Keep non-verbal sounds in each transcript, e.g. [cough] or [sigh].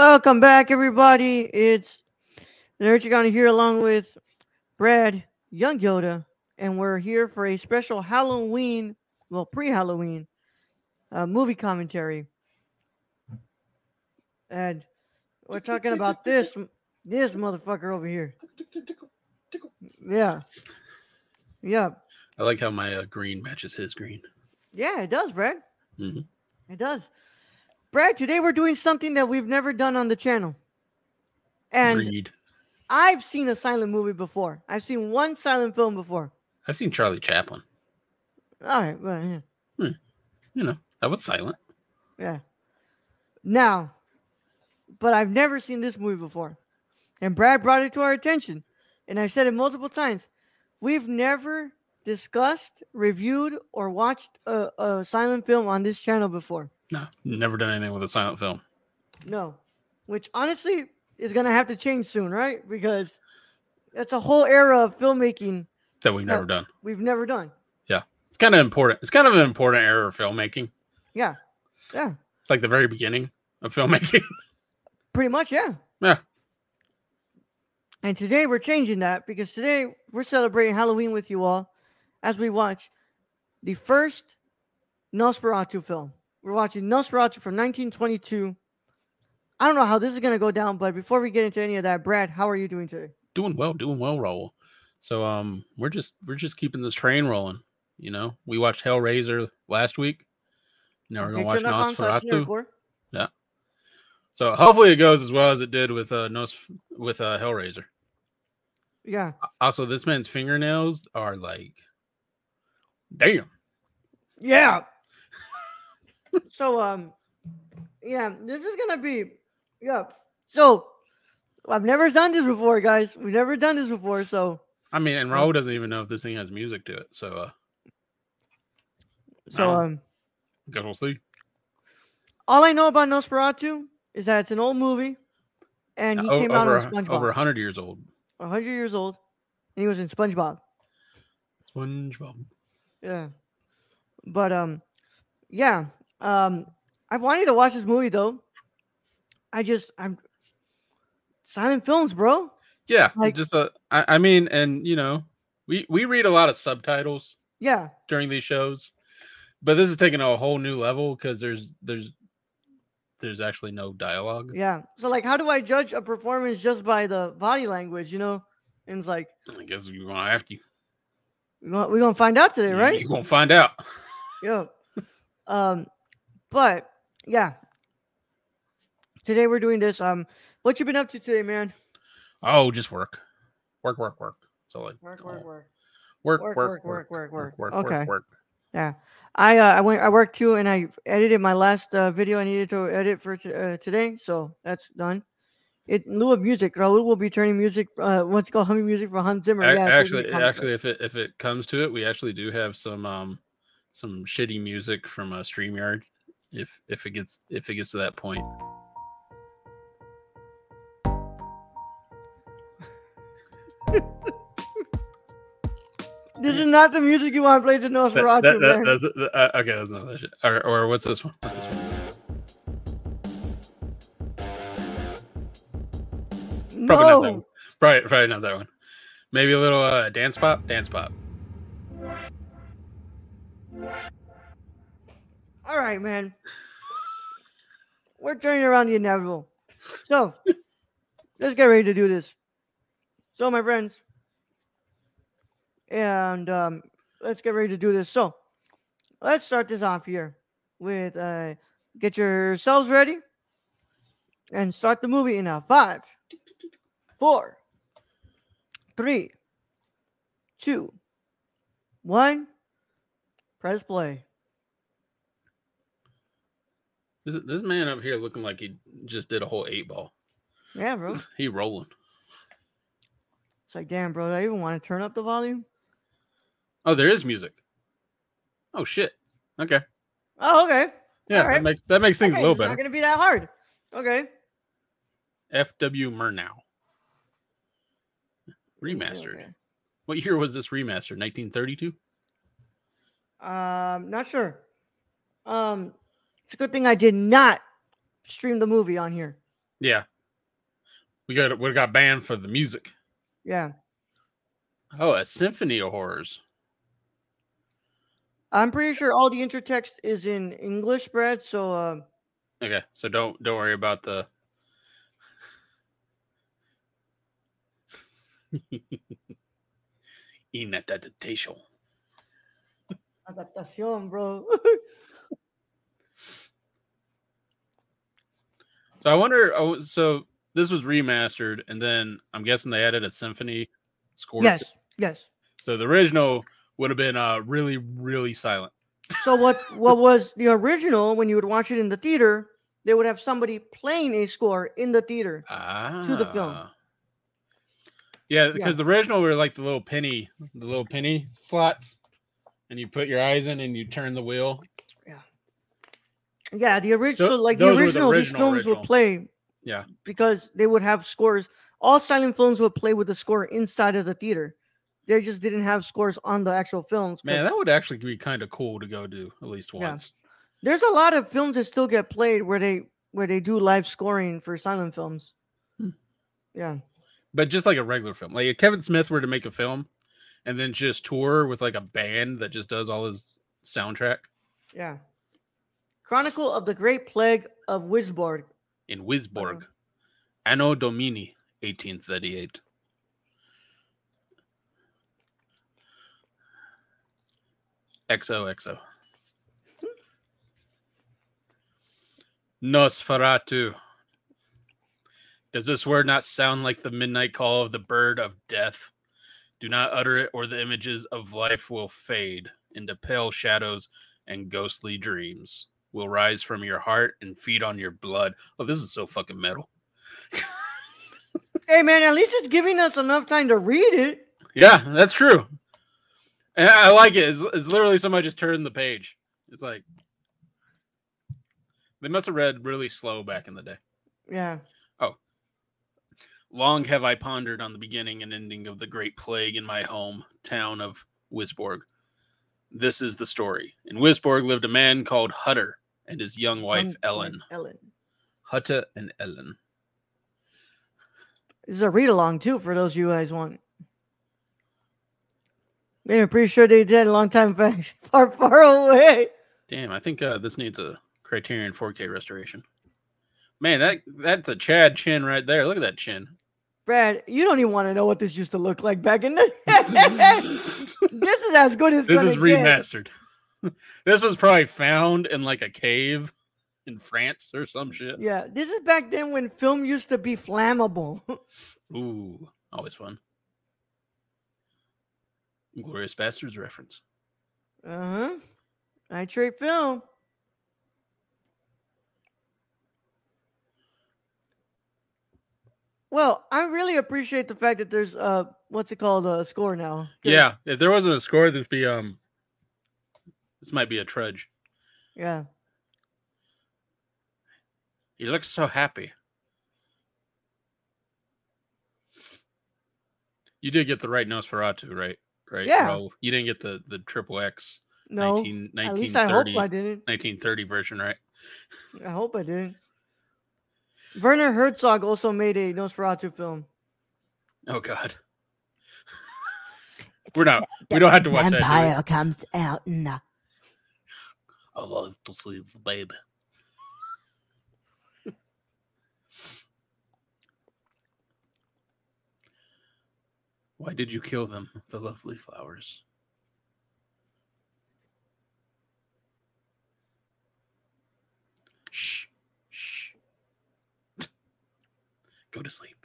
Welcome back, everybody. It's the Nerdchagon here, along with Brad, Young Yoda, and we're here for a special Halloween, well, pre-Halloween, uh, movie commentary. And we're talking about this, this motherfucker over here. Yeah, yeah, I like how my uh, green matches his green. yeah. It does, Brad. Mhm. It does. Brad, today we're doing something that we've never done on the channel. And Read. I've seen a silent movie before. I've seen one silent film before. I've seen Charlie Chaplin. All right, well, yeah, hmm. You know, that was silent. yeah. Now, but I've never seen this movie before. And Brad brought it to our attention. And I've said it multiple times. We've never discussed, reviewed, or watched a, a silent film on this channel before. No, never done anything with a silent film. No. Which honestly is going to have to change soon, right? Because that's a whole era of filmmaking That we've never done. we've never done. Yeah, it's kind of important. It's kind of an important era of filmmaking. Yeah. Yeah. It's like the very beginning of filmmaking. [laughs] Pretty much, yeah. Yeah. And today we're changing that because today we're celebrating Halloween with you all as we watch the first Nosferatu film. We're watching Nosferatu from 1922. I don't know how this is going to go down, but before we get into any of that, Brad, how are you doing today? doing well, doing well, Raul. So um, we're just we're just keeping this train rolling. You know, we watched Hellraiser last week. Now we're gonna watch Nosferatu. Yeah. So hopefully it goes as well as it did with uh Nos with uh Hellraiser. Yeah. Also, this man's fingernails are like, damn. Yeah. [laughs] so um yeah, this is gonna be yeah. So I've never done this before, guys. We've never done this before, so I mean, and. Raul doesn't even know if this thing has music to it. So uh, so um guess we'll see. all I know about Nosferatu is that it's an old movie and he O- came out a- SpongeBob. over hundred years old. 100 years old and he was in SpongeBob. SpongeBob. Yeah. But um yeah, um I wanted to watch this movie though. I just I'm silent films, bro. Yeah, Like- just uh, I, I mean, and you know, we we read a lot of subtitles Yeah. during these shows, but this is taking a whole new level because there's there's there's actually no dialogue. Yeah. So like how do I judge a performance just by the body language, you know? And it's like I guess you're gonna have to. We're gonna, we're gonna find out today, right? You're gonna find out. [laughs] Yeah. Um, but yeah. Today we're doing this. Um, what you been up to today, man? Oh, just work, work, work, work. So like Work, work, work. work, Work, work, work, work, work, work, Okay. work, work. Yeah. I uh, I went I worked too, and I edited my last uh, video I needed to edit for t- uh, today, so that's done. It, in lieu of music, Raul will be turning music. Uh, what's it called humming music for Hans Zimmer. Ac- yeah, actually, comment actually, if it if it comes to it, we actually do have some um some shitty music from a Streamyard. If if it gets if it gets to that point, This is not the music you want to play to That- Nosferatu, that- that- that's, uh, uh, okay, that's not that shit. Or, or what's this one? What's this one? Probably not that one. Probably, probably not that one. Maybe a little uh, dance pop. Dance pop. All right, man. We're turning around the inevitable. So, let's get ready to do this. So, my friends, and um, let's get ready to do this. So, let's start this off here with uh, get yourselves ready and start the movie in a five, four, three, two, one, Press play. This this man up here looking like he just did a whole eight ball. Yeah, bro. [laughs] he rolling. It's like, damn, bro. Do I even want to turn up the volume? Oh, there is music. Oh shit. Okay. Oh, okay. Yeah, Alright. that makes that makes things okay, a little better. it's not gonna be that hard. Okay. F.W. Murnau. Remastered. Okay. What year was this remastered? 1932? Um, not sure. Um, it's a good thing I did not stream the movie on here. Yeah. We got we got banned for the music. Yeah, Oh, a symphony of horrors. I'm pretty sure all the intertext is in English, Brad. So, um, Okay, so don't don't worry about the [laughs] inadaptation. adaptación, bro. So I wonder. Oh, so this was remastered, and then I'm guessing they added a symphony score. to yes, yes. So the original would have been uh really really silent. So what? [laughs] What was the original? When you would watch it in the theater, they would have somebody playing a score in the theater. Ah. the film. Yeah, because the original were like the little penny, the little penny slots, and you put your eyes in and you turn the wheel. Yeah, Yeah, the original, like the were the original, these films original. would play. Yeah. because they would have scores. All silent films would play with the score inside of the theater. They just didn't have scores on the actual films. Man, that would actually be kind of cool to go do at least Yeah. once. There's a lot of films that still get played where they where they do live scoring for silent films. Hmm. Yeah, But just like a regular film, like if Kevin Smith were to make a film, and then just tour with like a band that just does all his soundtrack yeah. Chronicle of the Great Plague of Wisborg. in Wisborg, uh-huh. Anno Domini, 1838. XOXO. Hmm. Nosferatu. Does this word not sound like the midnight call of the bird of death? Do not utter it, or the images of life will fade into pale shadows and ghostly dreams will rise from your heart and feed on your blood. Oh, this is so fucking metal. Hey man, at least it's giving us enough time to read it. Yeah, that's true. And I like it. It's, it's literally somebody just turned the page. It's like they must have read really slow back in the day. Yeah. Long have I pondered on the beginning and ending of the great plague in my home town of Wisborg. This is the story. In Wisborg lived a man called Hutter and his young wife Young Ellen. Ellen. Hutter and Ellen. This is a read along too for those of you guys want. Man, I'm pretty sure they did a long time back, [laughs] far, far away. Damn, I think uh, this needs a Criterion 4K restoration. Man, that that's a Chad chin right there. Look at that chin. Brad, you don't even want to know what this used to look like back in the. [laughs] [laughs] this is as good as this is get. remastered. [laughs] this was probably found in like a cave in France or some shit. Yeah, this is back then when film used to be flammable. Ooh, always fun. Glorious Bastards reference. uh huh. Nitrate film. Well, I really appreciate the fact that there's uh what's it called a score now. Yeah, if there wasn't a score, there'd be um. This might be a trudge. Yeah. He looks so happy. You did get the right Nosferatu, right? Right. Yeah. You didn't get the the triple X No. 19, At least I hope 1930, I didn't. 1930 version, right? I hope I didn't. Werner Herzog also made a Nosferatu film. Oh God. We're not. We don't have to watch that. do we? Vampire comes out in the uh, I love to see the baby. Why did you kill them, the lovely flowers? Go to sleep.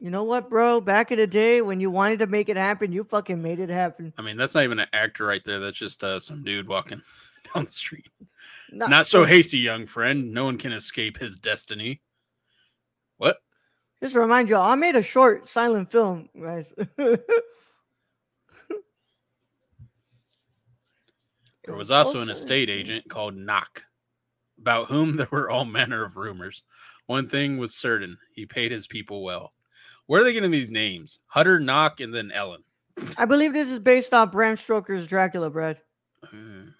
You know what, bro? Back in the day when you wanted to make it happen, you fucking made it happen. I mean, that's not even an actor right there. That's just uh, some dude walking [laughs] down the street. Not, Not so hasty, young friend. No one can escape his destiny. What? Just to remind you, I made a short silent film, guys. [laughs] There was also an estate agent called Knock, about whom [laughs] there were all manner of rumors. One thing was certain he paid his people well. Where are they getting these names? Hutter, Knock, and then Ellen. I believe this is based off Bram Stoker's Dracula, Brad. Hmm.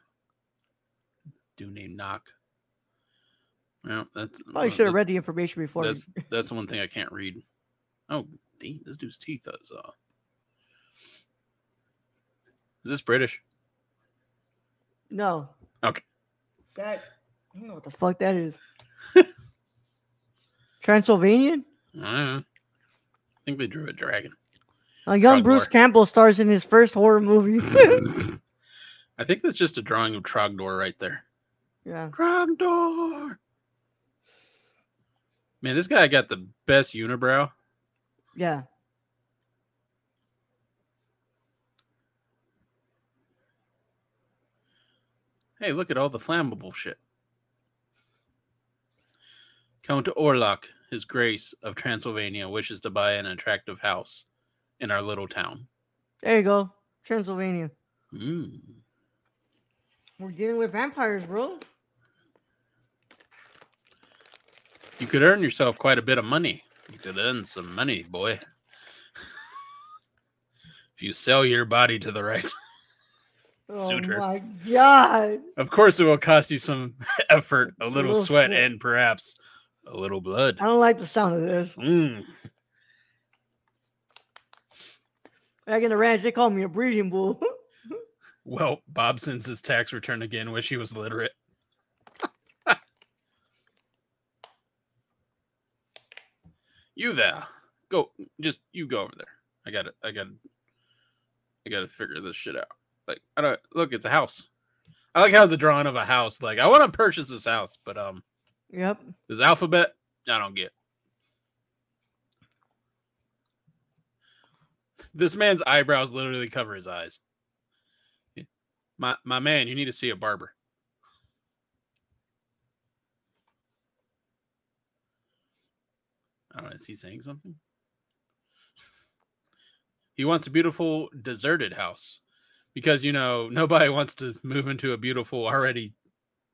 Do name Knock. Well, that's Probably well, should have read the information before. That's [laughs] that's the one thing I can't read. Oh, this dude's teeth is uh. Is this British? No. Okay. That I don't know what the fuck that is. [laughs] Transylvanian? I don't know. I think they drew a dragon. A young Bruce Campbell stars in his first horror movie. [laughs] I think that's just a drawing of Trogdor right there. yeah. Trogdor. Man, this guy got the best unibrow. Yeah. Hey, look at all the flammable shit. Count Orlok, His Grace of Transylvania, wishes to buy an attractive house in our little town. There you go. Transylvania. Mm. We're dealing with vampires, bro. You could earn yourself quite a bit of money. You could earn some money, boy. [laughs] if you sell your body to the right. [laughs] Oh my god. Of course, it will cost you some [laughs] effort, a little, little sweat, sweat. and perhaps a little blood. I don't like the sound of this. Mm. Back in the ranch, they call me a breeding bull. [laughs] Well, Bob sends his tax return again. Wish he was literate. you there? Go, just you go over there. I got to I got I got to figure this shit out. Like, I don't look. It's a house. I like how it's a drawing of a house. Like, I want to purchase this house, but um, yep. this alphabet I don't get. This man's eyebrows literally cover his eyes. My my man, you need to see a barber. I don't know, is he saying something? He wants a beautiful deserted house because you know nobody [laughs] wants to move into a beautiful already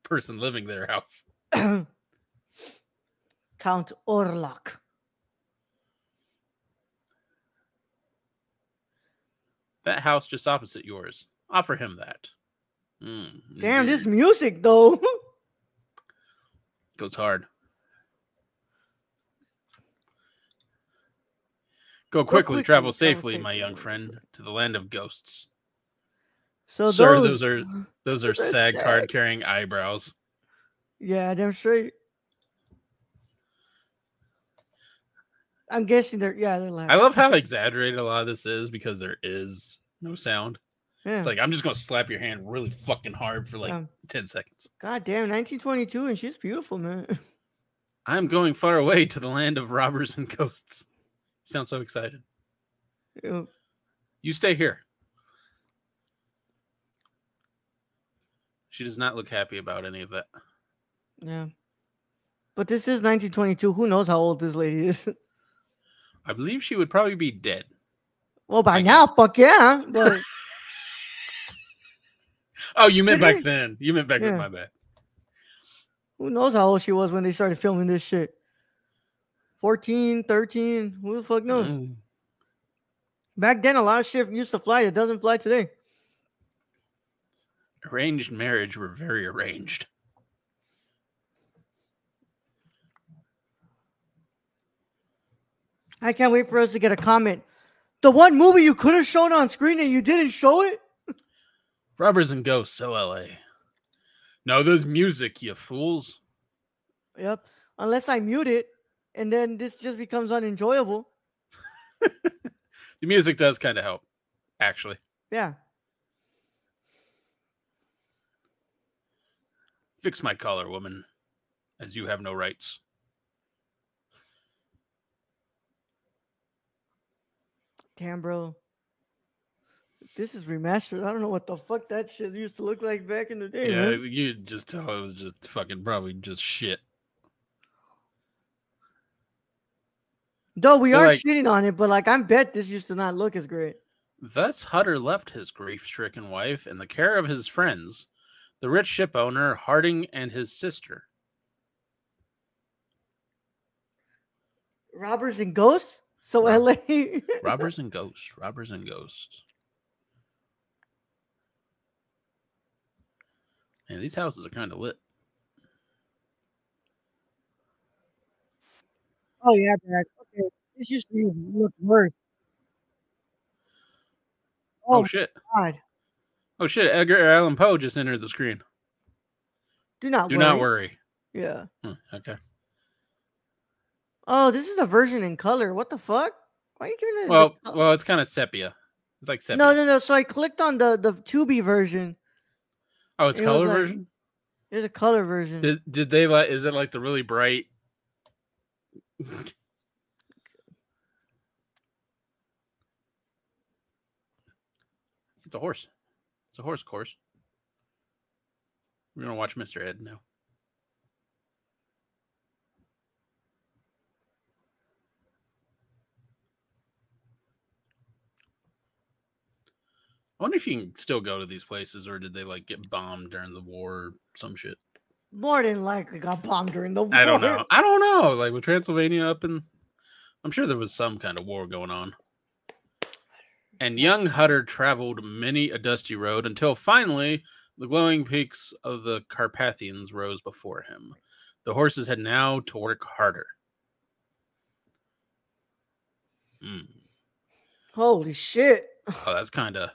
person living their house. [coughs] Count Orlok. That house just opposite yours. Offer him that. Mm, Damn, this music though. [laughs] goes hard. Go quickly, quickly, travel travel safely, my young friend, to the land of ghosts. So Sir, those, those are- Those are [laughs] They're SAG card carrying eyebrows. Yeah, damn straight. I'm guessing they're yeah they're laughing. I love how [laughs] exaggerated a lot of this is because there is no sound. yeah. It's like I'm just gonna slap your hand really fucking hard for like yeah. 10 seconds. God damn, 1922, and she's beautiful, man. [laughs] I'm going far away to the land of robbers and ghosts. Sounds so excited. Yeah. You stay here. She does not look happy about any of that. yeah. But this is 1922. Who knows how old this lady is? [laughs] I believe she would probably be dead. well, by I now, guess. fuck yeah. But [laughs] Oh, you meant back then. You meant back then. Yeah. My bad. who knows how old she was when they started filming this shit? 14, 13. Who the fuck knows? Mm. Back then, a lot of shit used to fly that doesn't fly today. Arranged marriage were very arranged. I can't wait for us to get a comment. The one movie you could have shown on screen and you didn't show it? [laughs] Robbers and ghosts, OLA. No, there's music, you fools. Yep. Unless I mute it and then this just becomes unenjoyable. [laughs] The music does kind of help, actually. Yeah. Fix my collar, woman, as you have no rights. Damn, bro. This is remastered. I don't know what the fuck that shit used to look like back in the day. yeah, man. you just tell it was just fucking probably just shit. Though we They're are like- shitting on it, but like I bet this used to not look as great. Thus, Hutter left his grief stricken wife in the care of his friends, the rich ship owner Harding and his sister. Robbers and ghosts. So LA. Robbers and [laughs] ghosts. Robbers and ghosts. Man, these houses are kind of lit. oh yeah, Brad. Okay, this used to look worse. Oh, Oh, shit. God! Oh shit. Edgar Allan Poe just entered the screen. Do not Do worry. not worry. Yeah. Hmm, okay. Oh, this is a version in color. What the fuck? Why are you giving it? Well, well, it's kind of sepia. It's like sepia. no, no, no. So I clicked on the the Tubi version. Oh, it's it color like- version. There's a color version. Did did they like? Is it like the really bright? [laughs] it's a horse. It's a horse course. We're gonna watch Mr. Ed now. I wonder if you can still go to these places, or did they like get bombed during the war or some shit? More than likely got bombed during the war. I don't know. I don't know. Like with Transylvania up and I'm sure there was some kind of war going on. And young Hutter traveled many a dusty road until finally the glowing peaks of the Carpathians rose before him. The horses had now to work harder. Hmm. Holy shit! Oh, that's kind of.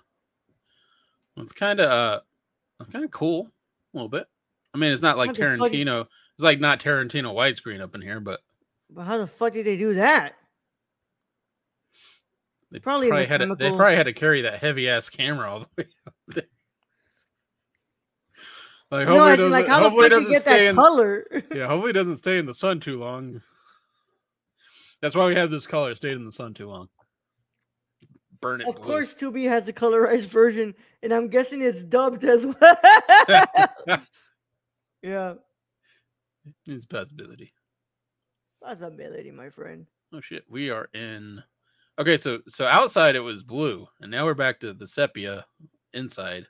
It's kind of uh, kind of cool a little bit. I mean, it's not like the fuck- Tarantino. It's like not Tarantino widescreen up in here, but But how the fuck did they do that? They Probably probably, the had to, they probably had to carry that heavy ass camera all the way up there. Like no, hopefully, in, like doesn't- how the hopefully fuck you doesn't get that in, color? [laughs] yeah, hopefully it doesn't stay in the sun too long. That's why we have this color. Stayed in the sun too long. Burn it. of blue. course, Tubi has a colorized version, and I'm guessing it's dubbed as well. [laughs] yeah, it's possibility. possibility, my friend. Oh shit, we are in. Okay, so so outside it was blue, and now we're back to the sepia inside.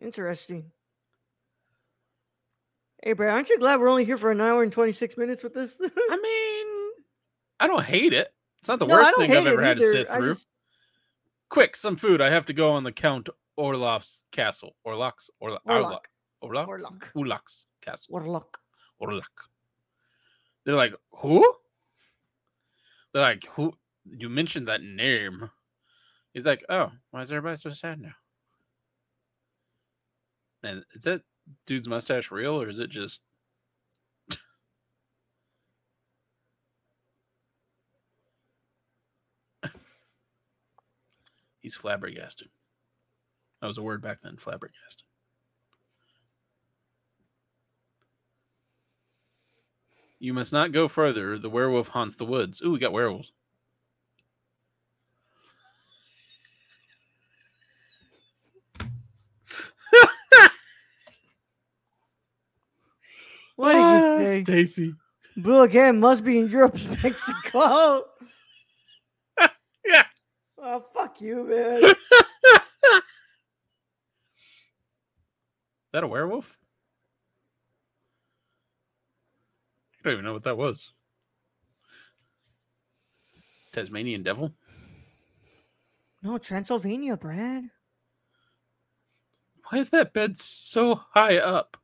Interesting. Hey, Brad, aren't you glad we're only here for an hour and 26 minutes with this? I [laughs] mean, I don't hate it. It's not the No, worst thing I've ever had to sit through. just- Quick, some food. I have to go on the Count Orloff's castle. Orlok's Orlok. Orlok. Orlok. Warlock. Orlok's castle. Warlock. Orlok. They're like, who? Like, who? You mentioned that name. He's like, oh, why is everybody so sad now? And is that dude's mustache real or is it just? [laughs] He's flabbergasted. That was a word back then, flabbergasted. You must not go further. The werewolf haunts the woods. Ooh, we got werewolves. [laughs] What did Ah, you say? Stacy? Blue again must be in Europe, [laughs] Mexico. Yeah. [laughs] Oh, fuck you, man. Is that a werewolf? I don't even know what that was. Tasmanian devil? No, Transylvania, Brad. Why is that bed so high up?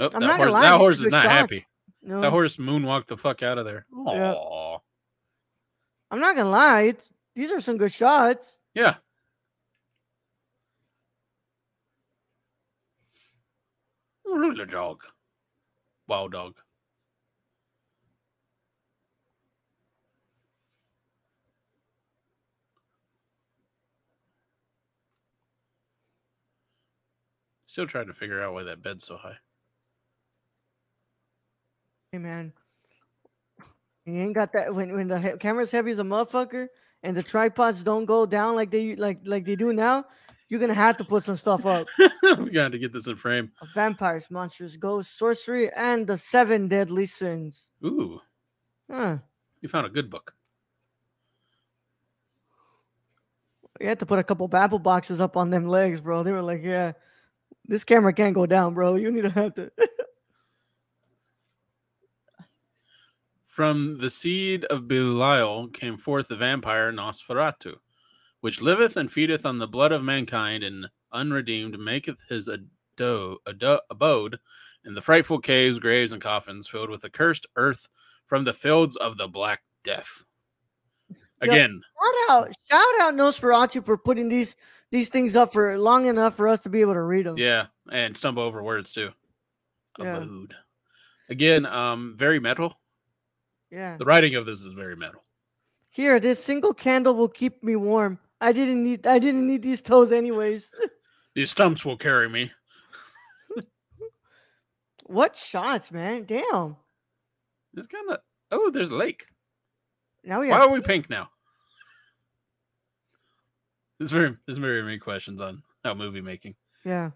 Oh, I'm that, horse, lie, that horse is not shocked. happy. No. That horse moonwalked the fuck out of there. Aww. Yeah. I'm not gonna lie, it's, these are some good shots. Yeah. Ruler dog. Wild dog. Still trying to figure out why that bed's so high. Hey man, you ain't got that when when the he- camera's heavy as a motherfucker and the tripods don't go down like they like like they do now. You're gonna have to put some stuff up. [laughs] we got to get this in frame. Vampires, monsters, ghosts, sorcery, and the seven deadly sins. Ooh, Huh. you found a good book. You had to put a couple apple boxes up on them legs, bro. They were like, yeah, this camera can't go down, bro. You need to have to. From the seed of Belial came forth the vampire Nosferatu, which liveth and feedeth on the blood of mankind, and unredeemed maketh his ado, ado, abode in the frightful caves, graves, and coffins filled with accursed earth from the fields of the Black Death. [laughs] Yeah. Again, shout out, shout out Nosferatu for putting these these things up for long enough for us to be able to read them. yeah, and stumble over words too. Yeah. Abode. Again, um, very metal. Yeah. The writing of this is very metal. Here, this single candle will keep me warm. I didn't need I didn't need these toes anyways. [laughs] These stumps will carry me. what shots, man? Damn. It's kind of oh, there's a lake. Now we Why have are we pink now? There's very there's very many questions on how movie making. yeah.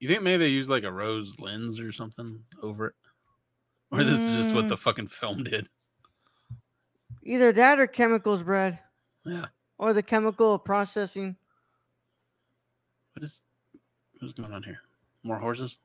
You think maybe they use like a rose lens or something over it? Or this is just what Mm. the fucking film did. Either that or chemicals, Brad. Yeah. Or the chemical processing. What is what's going on here? More horses?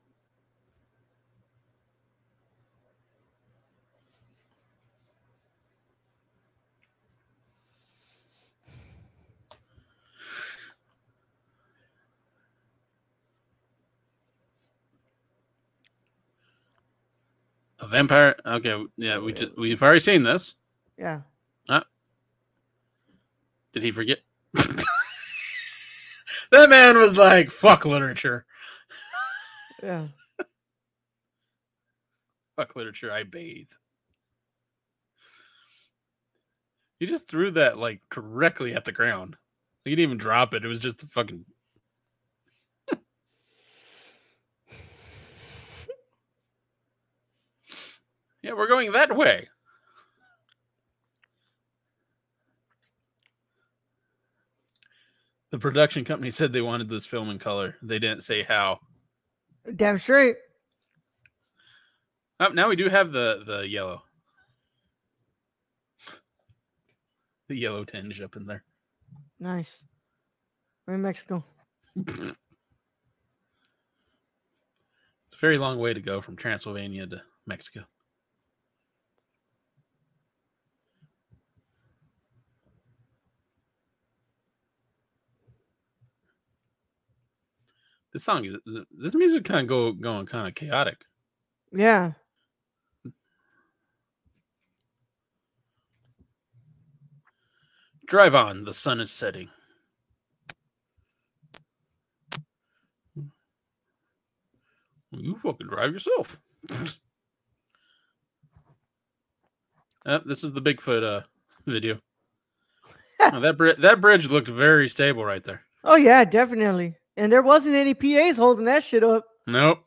A vampire? Okay, yeah, we just we've already seen this. Yeah. Ah. Did he forget? [laughs] that man was like, "Fuck literature, Yeah. [laughs] fuck literature." I bathe. He just threw that like directly at the ground. He didn't even drop it. It was just fucking. Yeah, we're going that way. The production company said they wanted this film in color. They didn't say how. Damn straight. Oh, now we do have the the yellow, the yellow tinge up in there. Nice. We're in Mexico. It's a very long way to go from Transylvania to Mexico. This song is this music kind of go going kind of chaotic. Yeah. Drive on, the sun is setting. You fucking drive yourself. [laughs] This is the Bigfoot uh, video. [laughs] Oh, that bri- that bridge looked very stable right there. Oh yeah, definitely. And there wasn't any PAs holding that shit up. Nope.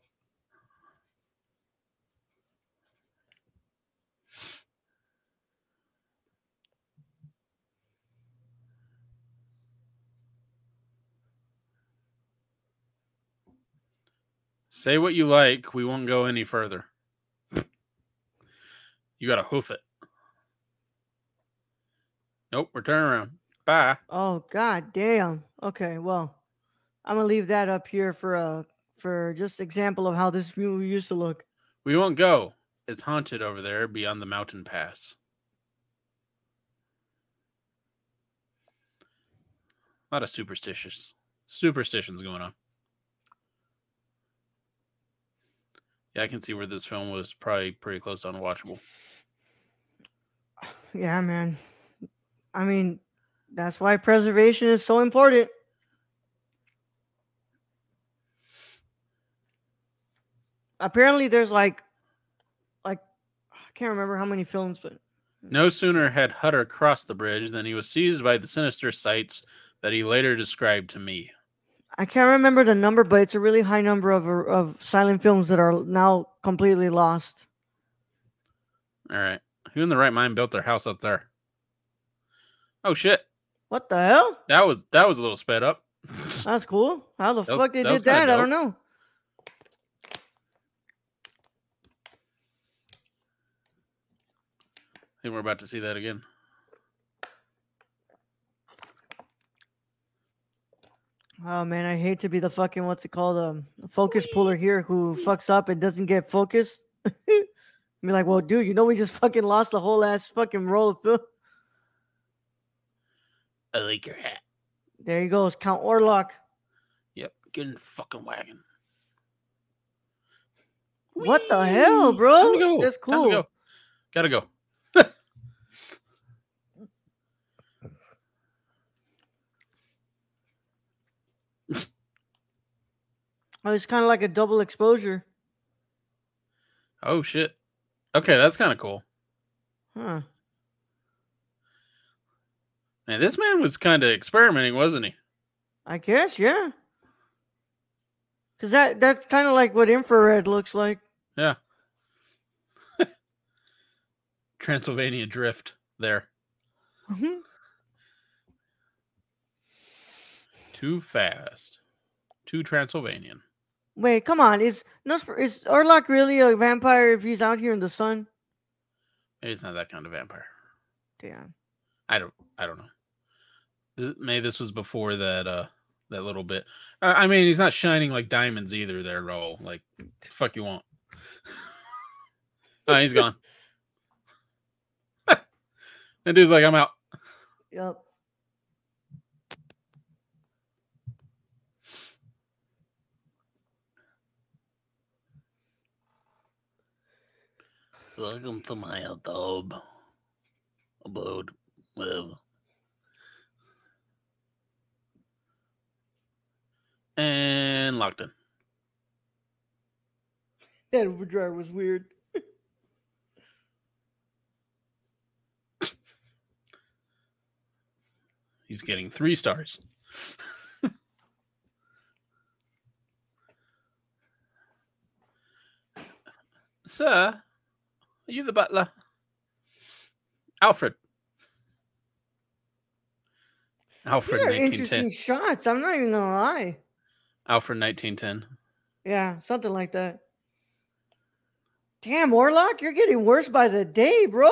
Say what you like. We won't go any further. You got to hoof it. Nope, we're turning around. Bye. Oh god damn. Okay, well, I'm gonna leave that up here for uh for just example of how this movie used to look. We won't go. It's haunted over there beyond the mountain pass. A lot of superstitious superstitions going on. Yeah, I can see where this film was probably pretty close to unwatchable. [sighs] Yeah, man. I mean, that's why preservation is so important. Apparently, there's like, like I can't remember how many films, but No sooner had Hutter crossed the bridge than he was seized by the sinister sights that he later described to me. I can't remember the number, but it's a really high number of of silent films that are now completely lost. All right. Who in the right mind built their house up there? Oh shit. What the hell? That was that was a little sped up. [laughs] That's cool. How the That was- fuck they that did that? I don't know. I think we're about to see that again. Oh man, I hate to be the fucking what's it called um focus puller here who fucks up and doesn't get focused. [laughs] be like, well, dude, you know we just fucking lost the whole ass fucking roll of film. I like your hat. There he goes, Count Orlok. Yep. getting fucking wagon. What the hell, bro? go. That's Time to cool. go. Gotta go. Oh, it's kind of like a double exposure. Oh shit. Okay, that's kind of cool. Huh. Man, this man was kind of experimenting, wasn't he? I guess, yeah. Cause that that's kind of like what infrared looks like. Yeah. [laughs] Transylvania drift there. Mhm. Too fast. Too Transylvanian. Wait, come on. Is Nosfer- is Orlok really a vampire if he's out here in the sun? Maybe it's not that kind of vampire. Damn. I don't. I don't know. Maybe this was before that. Uh, that little bit. I mean, he's not shining like diamonds either. There, Raul. Like, fuck you want? oh, he's gone. [laughs] that dude's like, I'm out. Yep. Welcome to my abode. Abode. Whatever. And locked in. [laughs] That Uber driver was weird. [laughs] He's getting three stars. [laughs] Sir, are you the butler? Alfred. Alfred These are 1910. interesting shots. I'm not even gonna lie. Alfred 1910. Yeah, something like that. Damn, Warlock, you're getting worse by the day, bro.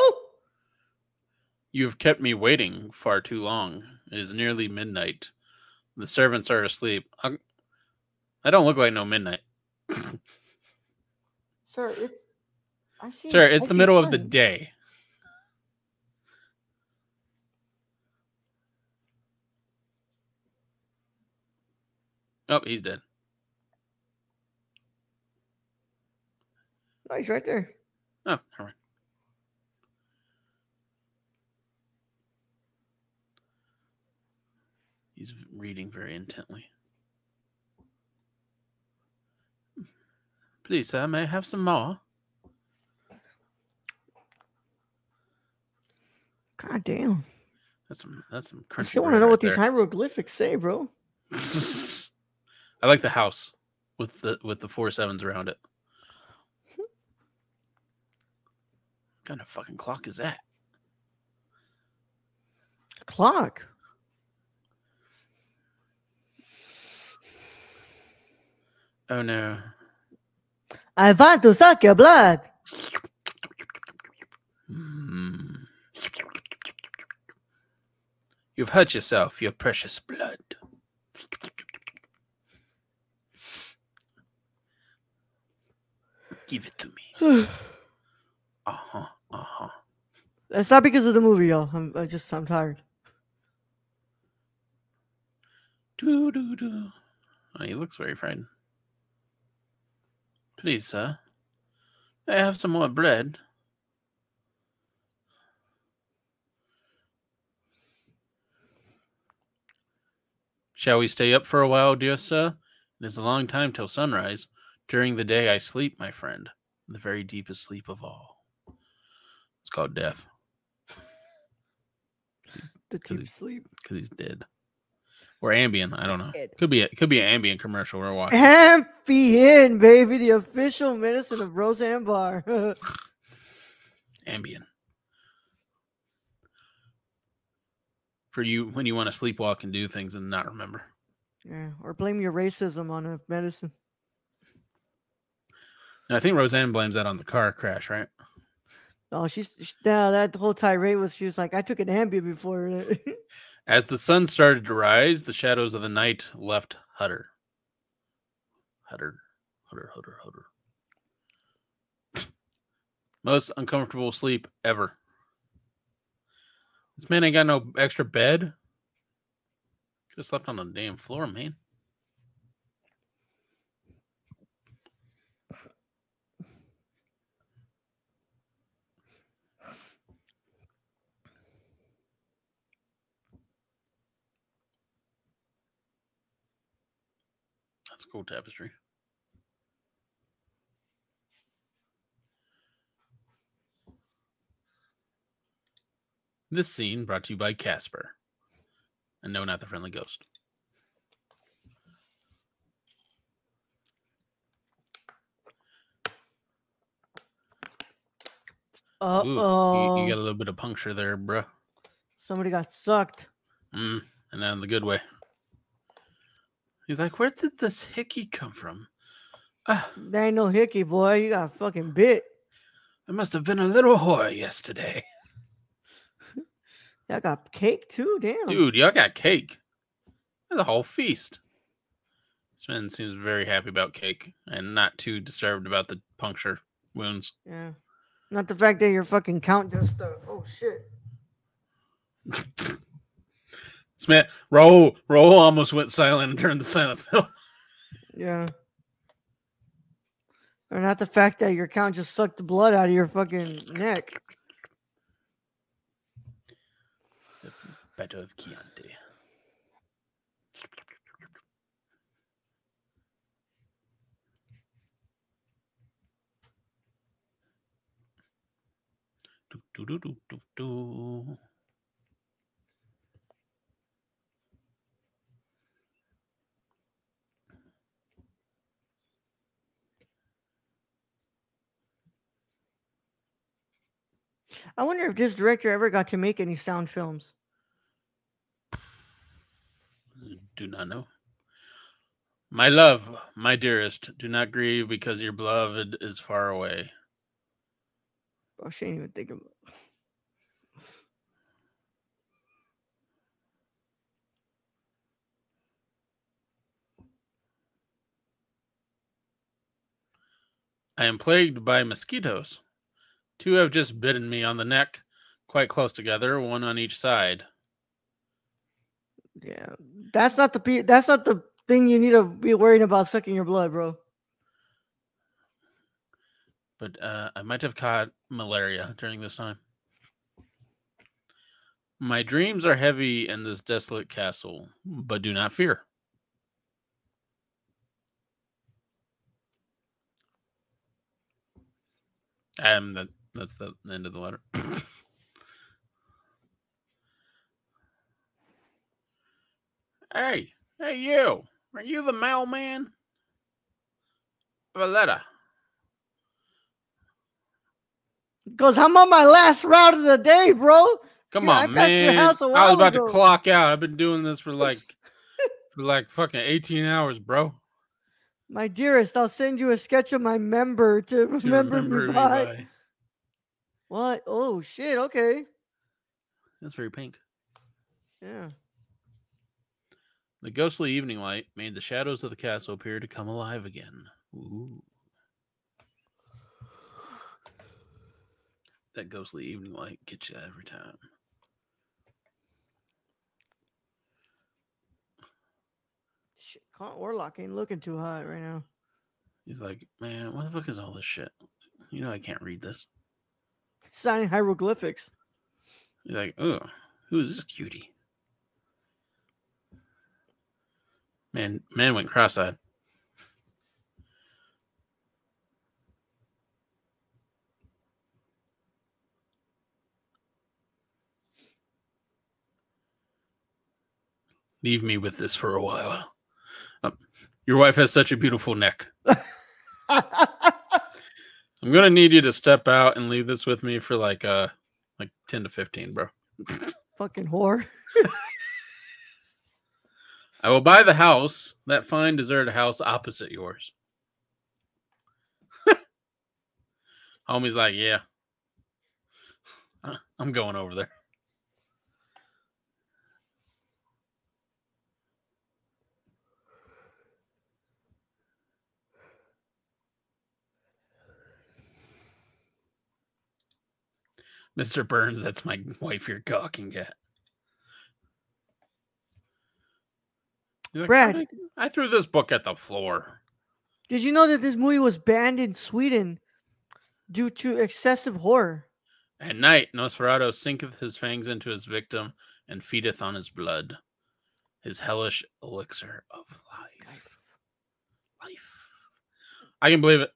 You have kept me waiting far too long. It is nearly midnight. The servants are asleep. I, don't look like no midnight. Sir, it's see Sir, I it's the middle of the day. Oh, he's dead. Oh, he's right there. Oh, never mind. He's reading very intently. Please, sir, may I have some more? God damn. That's some. That's some. I still want to know right what these hieroglyphics say, bro. [laughs] I like the house with the with the four sevens around it. What kind of fucking clock is that? Clock. Oh no. I want to suck your blood. You've hurt yourself, your precious blood. Give it to me. [sighs] Uh huh. Uh huh. It's not because of the movie, y'all. I'm I just I'm tired. Doo doo doo. Oh, he looks very frightened. Please, sir. I have some more bread? Shall we stay up for a while, dear sir? It is a long time till sunrise. During the day I sleep, my friend, the very deepest sleep of all. It's called death. [laughs] The deep he's- sleep. 'cause he's dead. Or Ambien. I don't know. Dead. Could be a, could be an Ambien commercial we're watching. Ambien, baby, the official medicine of Roseanne Barr. [laughs] Ambien. For you when you want to sleepwalk and do things and not remember. yeah, or blame your racism on a medicine. And I think Roseanne blames that on the car crash, right? Oh, she's she, no, that whole tirade was she was like, I took an Ambien before. [laughs] As the sun started to rise, the shadows of the night left Hutter. Hutter, Hutter, Hutter, Hutter. Most uncomfortable sleep ever. This man ain't got no extra bed. Could have slept on the damn floor, man. That's cool tapestry. This scene brought to you by Casper. And no, not the friendly ghost. Uh Ooh, you, oh, you got a little bit of puncture there, bruh. somebody got sucked. Mm, and then the good way. He's like, where did this hickey come from? Ah, There ain't no hickey, boy. You got fucking bit. I must have been a little whore yesterday. I got cake too. Damn. Dude, y'all got cake. That's a whole feast. This man seems very happy about cake and not too disturbed about the puncture wounds. Yeah. Not the fact that your fucking count just. Uh, oh shit. [laughs] This man, Raul, Raul almost went silent during the silent film. [laughs] Yeah. Or not the fact that your count just sucked the blood out of your fucking neck. Better of Chianti. Do, do, do, do, do. I wonder if this director ever got to make any sound films. Do not know. My love, my dearest, do not grieve because your beloved is far away. Oh, she ain't even think of. it. I am plagued by mosquitoes. Two have just bitten me on the neck, quite close together, one on each side. Yeah, that's not the that's not the thing you need to be worrying about sucking your blood, bro. But uh, I might have caught malaria during this time. My dreams are heavy in this desolate castle, but do not fear. Um, that that's the end of the letter. [laughs] hey, hey, you! Are you the mailman? Of a letter. Because I'm on my last route of the day, bro. Come Yeah, I on, your man! house a I was about ago. to clock out. I've been doing this for like [laughs] for like fucking eighteen hours, bro. My dearest, I'll send you a sketch of my member to To remember, me by. by. What? Oh shit. Okay. That's very pink. Yeah. The ghostly evening light made the shadows of the castle appear to come alive again. Ooh. That ghostly evening light gets you every time. Shit. Ain't looking too hot right now. He's like, man, what the fuck is all this shit? You know I can't read this. Signing hieroglyphics. He's like, oh, who is this cutie? Man, man went cross-eyed. Leave me with this for a while. Um, your wife has such a beautiful neck. [laughs] I'm gonna need you to step out and leave this with me for like uh like 10 to 15, bro. Fucking whore. [laughs] I will buy the house, that fine deserted house opposite yours. [laughs] Homie's like, yeah. [laughs] I'm going over there. Mr. Burns, that's my wife you're gawking at. Like, Brad. "I- I threw this book at the floor. Did you know that this movie was banned in Sweden due to excessive horror? At night, Nosferatu sinketh his fangs into his victim and feedeth on his blood, his hellish elixir of life. Life. I can believe it.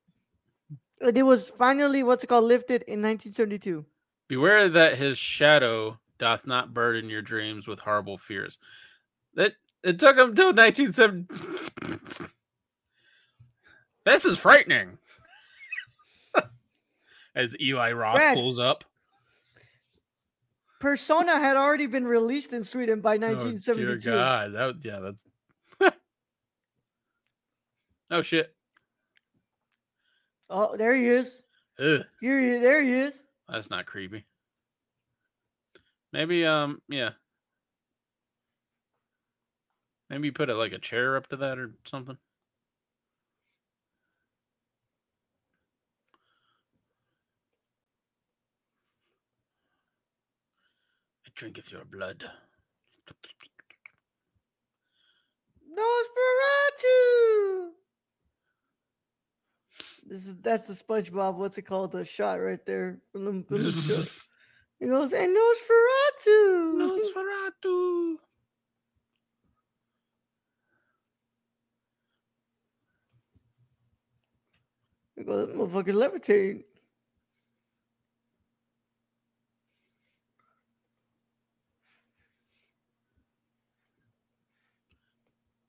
It was finally what's it called lifted in 1972. Beware that his shadow doth not burden your dreams with horrible fears. That it took him till 1970. this is frightening. [laughs] As Eli Roth Brad. pulls up. Persona had already been released in Sweden by Oh, dear 1972. God, that yeah, that's. [laughs] oh shit! Oh, there he is. Ugh, Here he there he is. that's not creepy. Maybe um yeah. Maybe you put it like a chair up to that or something. I drinketh your blood. Nosferatu. This is that's the SpongeBob. What's it called? The shot right there. from the- from the show. [laughs] He goes, and Nosferatu. Nosferatu. Goes, that motherfucker levitating.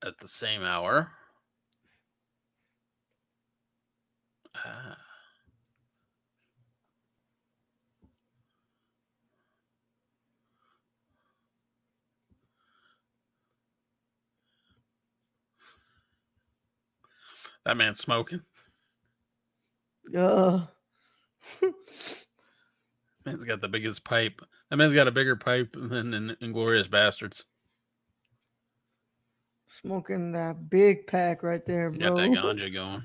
At the same hour. Ah. That man's smoking. Uh, [laughs] Man's got the biggest pipe. That man's got a bigger pipe than in Inglorious Bastards. smoking that big pack right there, You bro. got that ganja going.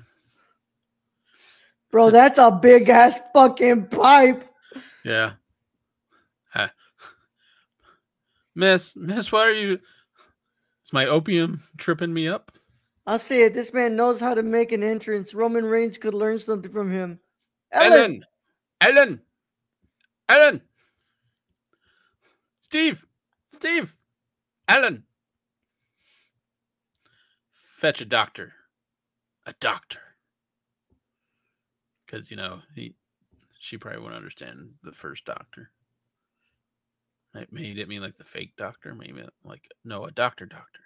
Bro, that's a big ass fucking pipe. Yeah. Ah. Miss, miss, why are you? Is my opium tripping me up? I'll say it. This man knows how to make an entrance. Roman Reigns could learn something from him. Ellen, Ellen, Ellen, Steve, Steve, Ellen. Fetch a doctor, a doctor. Because you know he, she probably wouldn't understand the first doctor. May- Maybe he didn't mean like the fake doctor. Maybe like no, a doctor, doctor.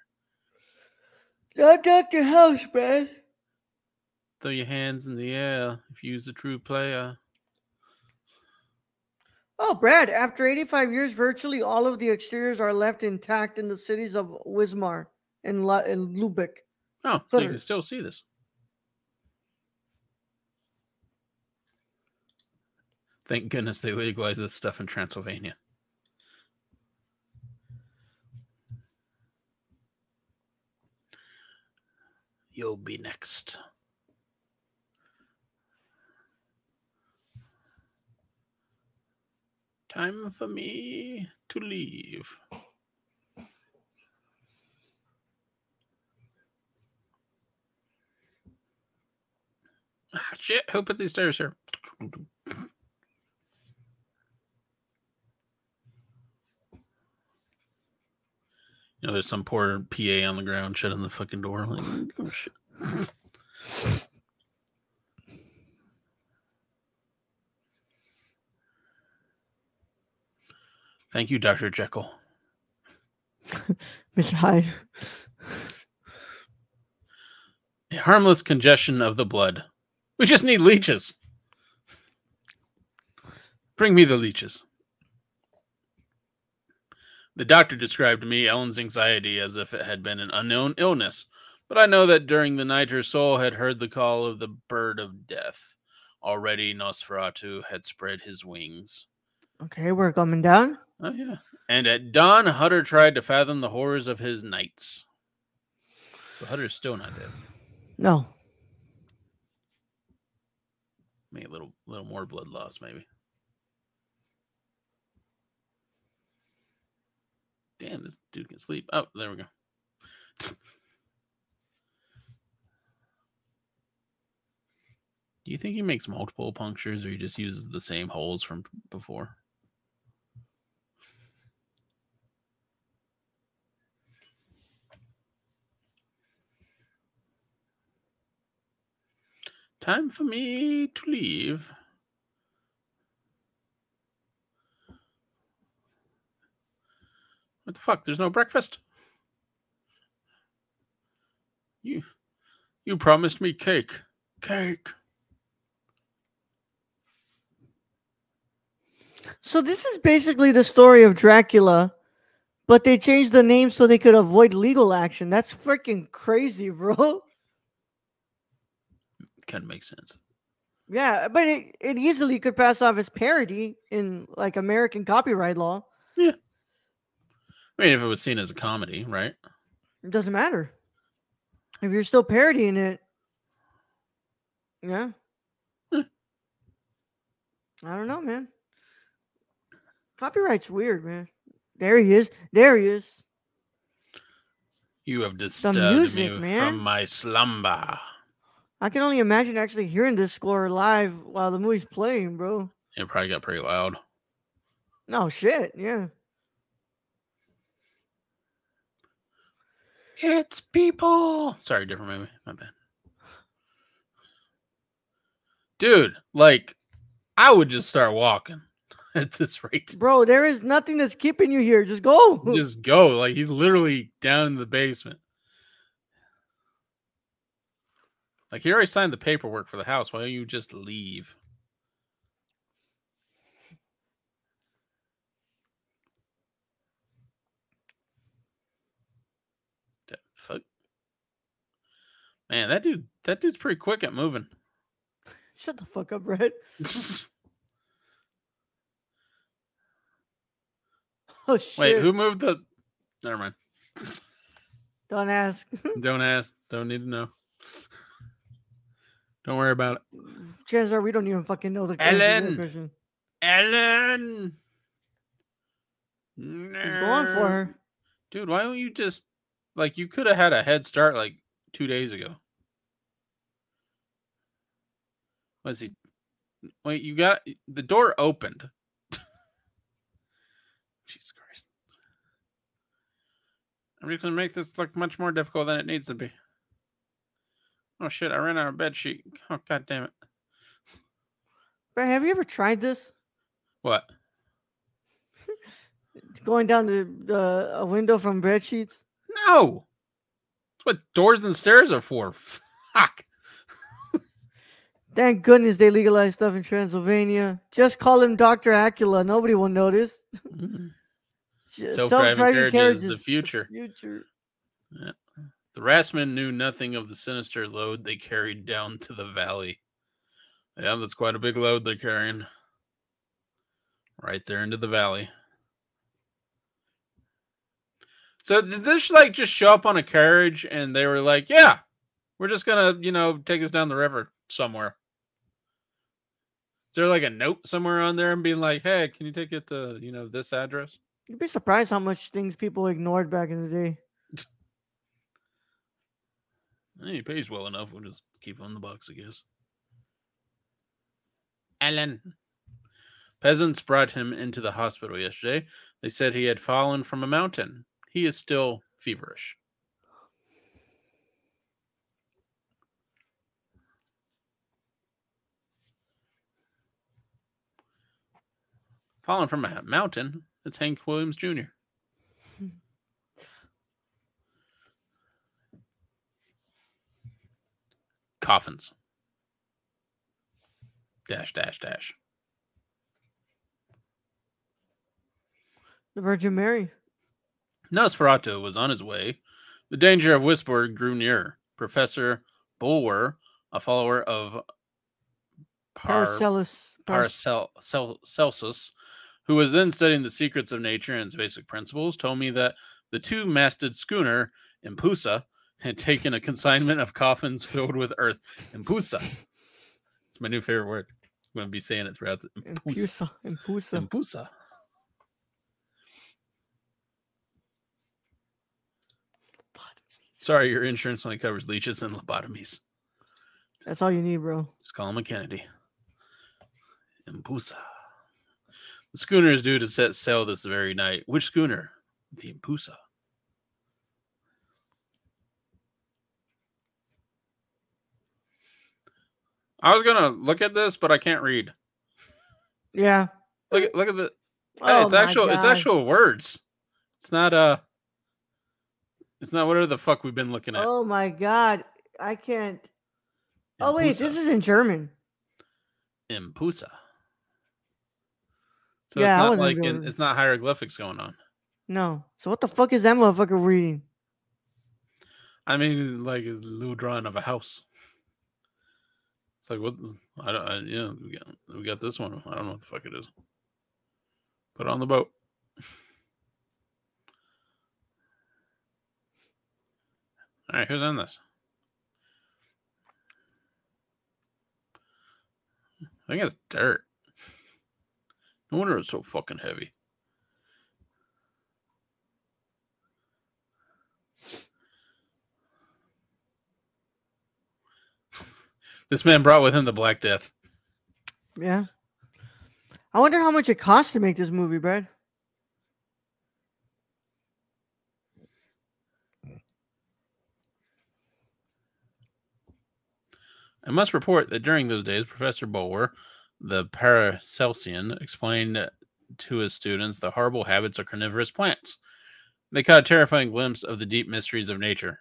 Not Dr. House, man. Throw your hands in the air if you's a true player. Oh, Brad, after 85 years, virtually all of the exteriors are left intact in the cities of Wismar and, La- and Lubeck. Oh, so you can still see this. Thank goodness they legalized this stuff in Transylvania. You'll be next. Time for me to leave. Ah, shit, who put these stairs here? You know, there's some poor PA on the ground shutting the fucking door. Like, oh, shit. Thank you, Dr. Jekyll. [laughs] Mr. Hyde. A harmless congestion of the blood. We just need leeches. Bring me the leeches. The doctor described to me Ellen's anxiety as if it had been an unknown illness, but I know that during the night her soul had heard the call of the bird of death. Already Nosferatu had spread his wings. Okay, we're coming down. Oh, yeah. And at dawn, Hutter tried to fathom the horrors of his nights. So Hutter's still not dead. No. Maybe a little, little more blood loss, maybe. Damn, this dude can sleep. Oh, there we go. Do you think he makes multiple punctures or he just uses the same holes from before? Time for me to leave. What the fuck? There's no breakfast. You you promised me cake. Cake. So this is basically the story of Dracula, but they changed the name so they could avoid legal action. That's freaking crazy, bro. Of makes sense. Yeah, but it, it easily could pass off as parody in like American copyright law. I mean, if it was seen as a comedy, right? It doesn't matter. If you're still parodying it, yeah. Hmm. I don't know, man. Copyright's weird, man. There he is. There he is. You have disturbed music, me man. from my slumber. I can only imagine actually hearing this score live while the movie's playing, bro. It probably got pretty loud. No shit, yeah. It's people. Sorry, different movie. My bad. Dude, like, I would just start walking [laughs] at this rate. Bro, there is nothing that's keeping you here. Just go. [laughs] Just go. Like, he's literally down in the basement. Like, he already signed the paperwork for the house. Why don't you just leave? The fuck? Man, that dude, that dude's pretty quick at moving. [laughs] Shut the fuck up, Brett. [laughs] Oh shit. Wait, who moved the? Never mind. Don't ask. [laughs] Don't ask. Don't need to know. Don't worry about it. Chances are we don't even fucking know the answer to that Ellen! question. Ellen. He's going for her. Dude, why don't you just like you could have had a head start like two days ago? Was he? Wait, you got the door opened. [laughs] Jesus Christ! I'm just gonna make this look much more difficult than it needs to be. Oh shit! I ran out of bed sheet. Oh god damn it! Brett, have you ever tried this? What? [laughs] Going down the, the a window from bed sheets? No. That's what doors and stairs are for. [laughs] Fuck. Thank goodness they legalized stuff in Transylvania. Just call him Dr. Acula. Nobody will notice. Mm-hmm. [laughs] Just Self-driving carriages, the future. future. The Rassmen knew nothing of the sinister load they carried down to the valley. Yeah, that's quite a big load they're carrying. Right there into the valley. So did this like just show up on a carriage and they were like, "Yeah, we're just gonna, you know, take us down the river somewhere." Is there like a note somewhere on there and being like, "Hey, can you take it to, you know, this address?" You'd be surprised how much things people ignored back in the day. Eh, [laughs] He pays well enough. We'll just keep him in the box, I guess. Alan. Peasants brought him into the hospital yesterday. They said he had fallen from a mountain. He is still feverish. Falling from a mountain, it's Hank Williams Jr. [laughs] Coffins. Dash, dash, dash. The Virgin Mary. Nosferatu was on his way. The danger of Wisborg grew nearer. Professor Bulwer, a follower of Par- Paracelsus. Paracel- Paracelsus, who was then studying the secrets of nature and its basic principles, told me that the two masted schooner Empusa had taken a consignment of coffins filled with earth. Empusa. It's my new favorite word. I'm going to be saying it throughout the Empusa. Empusa. Empusa. Sorry, your insurance only covers leeches and lobotomies. That's all you need, bro. Just call him a Kennedy. Empusa. The schooner is due to set sail this very night. Which schooner? The Empusa. I was gonna look at this, but I can't read. Yeah. Look at look at the. Hey, Oh it's actual. It's actual words. It's not uh. It's not whatever the fuck we've been looking at. Oh my god. I can't. Oh wait, this is in German. Empusa. So Yeah, it's not like in, it's not hieroglyphics going on. No. So what the fuck is that motherfucker reading? I mean, like it's a little drawing of a house. It's like what? I don't. I, yeah, we got we got this one. I don't know what the fuck it is. Put it on the boat. All right, who's on this? I think it's dirt. No wonder it's so fucking heavy. This man brought with him the Black Death. Yeah. I wonder how much it cost to make this movie, Brad. I must report that during those days, Professor Bulwer, the Paracelsian, explained to his students the horrible habits of carnivorous plants. They caught a terrifying glimpse of the deep mysteries of nature.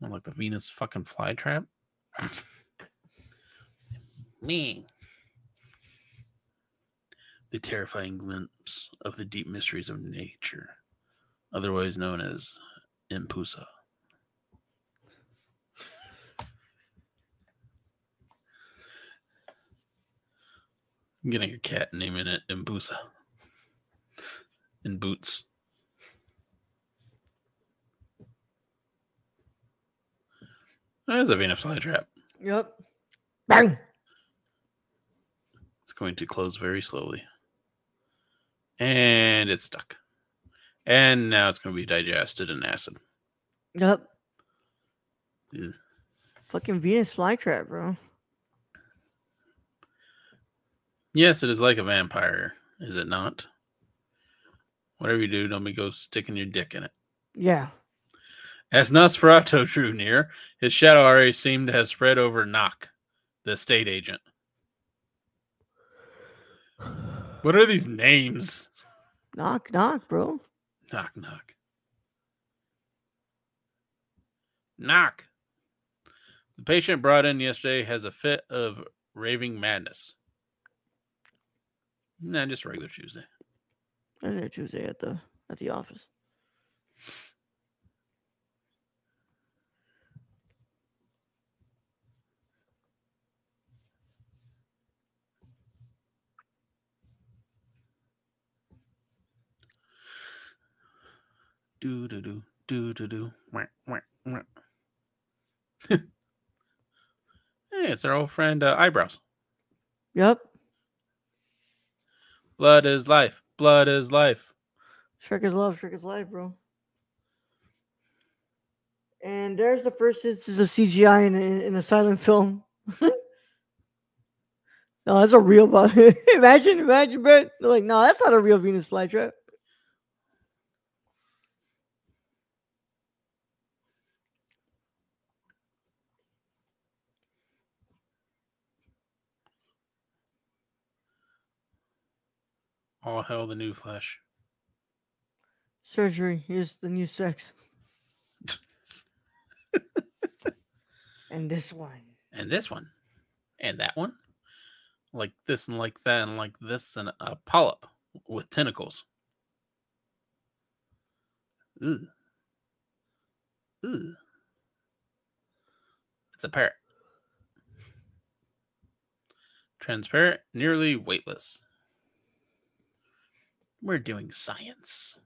Like the Venus fucking flytrap? [laughs] Me. The terrifying glimpse of the deep mysteries of nature, otherwise known as Empusa. I'm getting a cat naming it Imbusa. In boots. There's a Venus flytrap. Yep. Bang. It's going to close very slowly. And it's stuck. And now it's going to be digested in acid. Yep. Ugh. Fucking Venus flytrap, bro. Yes, it is like a vampire, is it not? Whatever you do, don't be go sticking your dick in it. Yeah. As Nosferatu drew near, his shadow already seemed to have spread over Knock, the state agent. What are these names? Knock, knock, bro. Knock, knock. Knock. The patient brought in yesterday has a fit of raving madness. Nah, just regular Tuesday. There Tuesday at the at the office. Do do do do do do. Wah, wah, wah. [laughs] hey, it's our old friend uh, Eyebrows. Yep. Blood is life. Blood is life. Shrek is love, Shrek is life, bro. And there's the first instance of CGI in, in, in a silent film. [laughs] no, that's a real [laughs] imagine, imagine, bro. Like, no, that's not a real Venus flytrap. All hell the new flesh. Surgery is the new sex. And this one. and this one, and that one, like this and like that, and like this, and a polyp with tentacles. Ooh. Ooh. It's a parrot. Transparent, nearly weightless. We're doing science.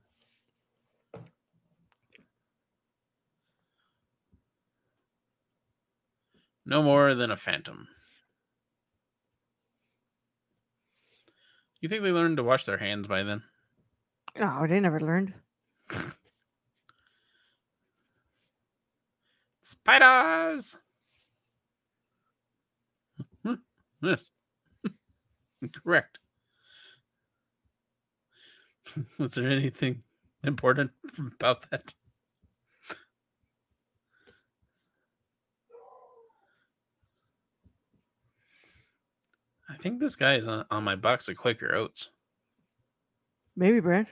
No more than a phantom. You think they learned to wash their hands by then? Oh, they never learned. [laughs] Spiders! [laughs] yes. [laughs] Correct. [laughs] Was there anything important about that? I think this guy is on, on my box of Quaker Oats. Maybe, Brad.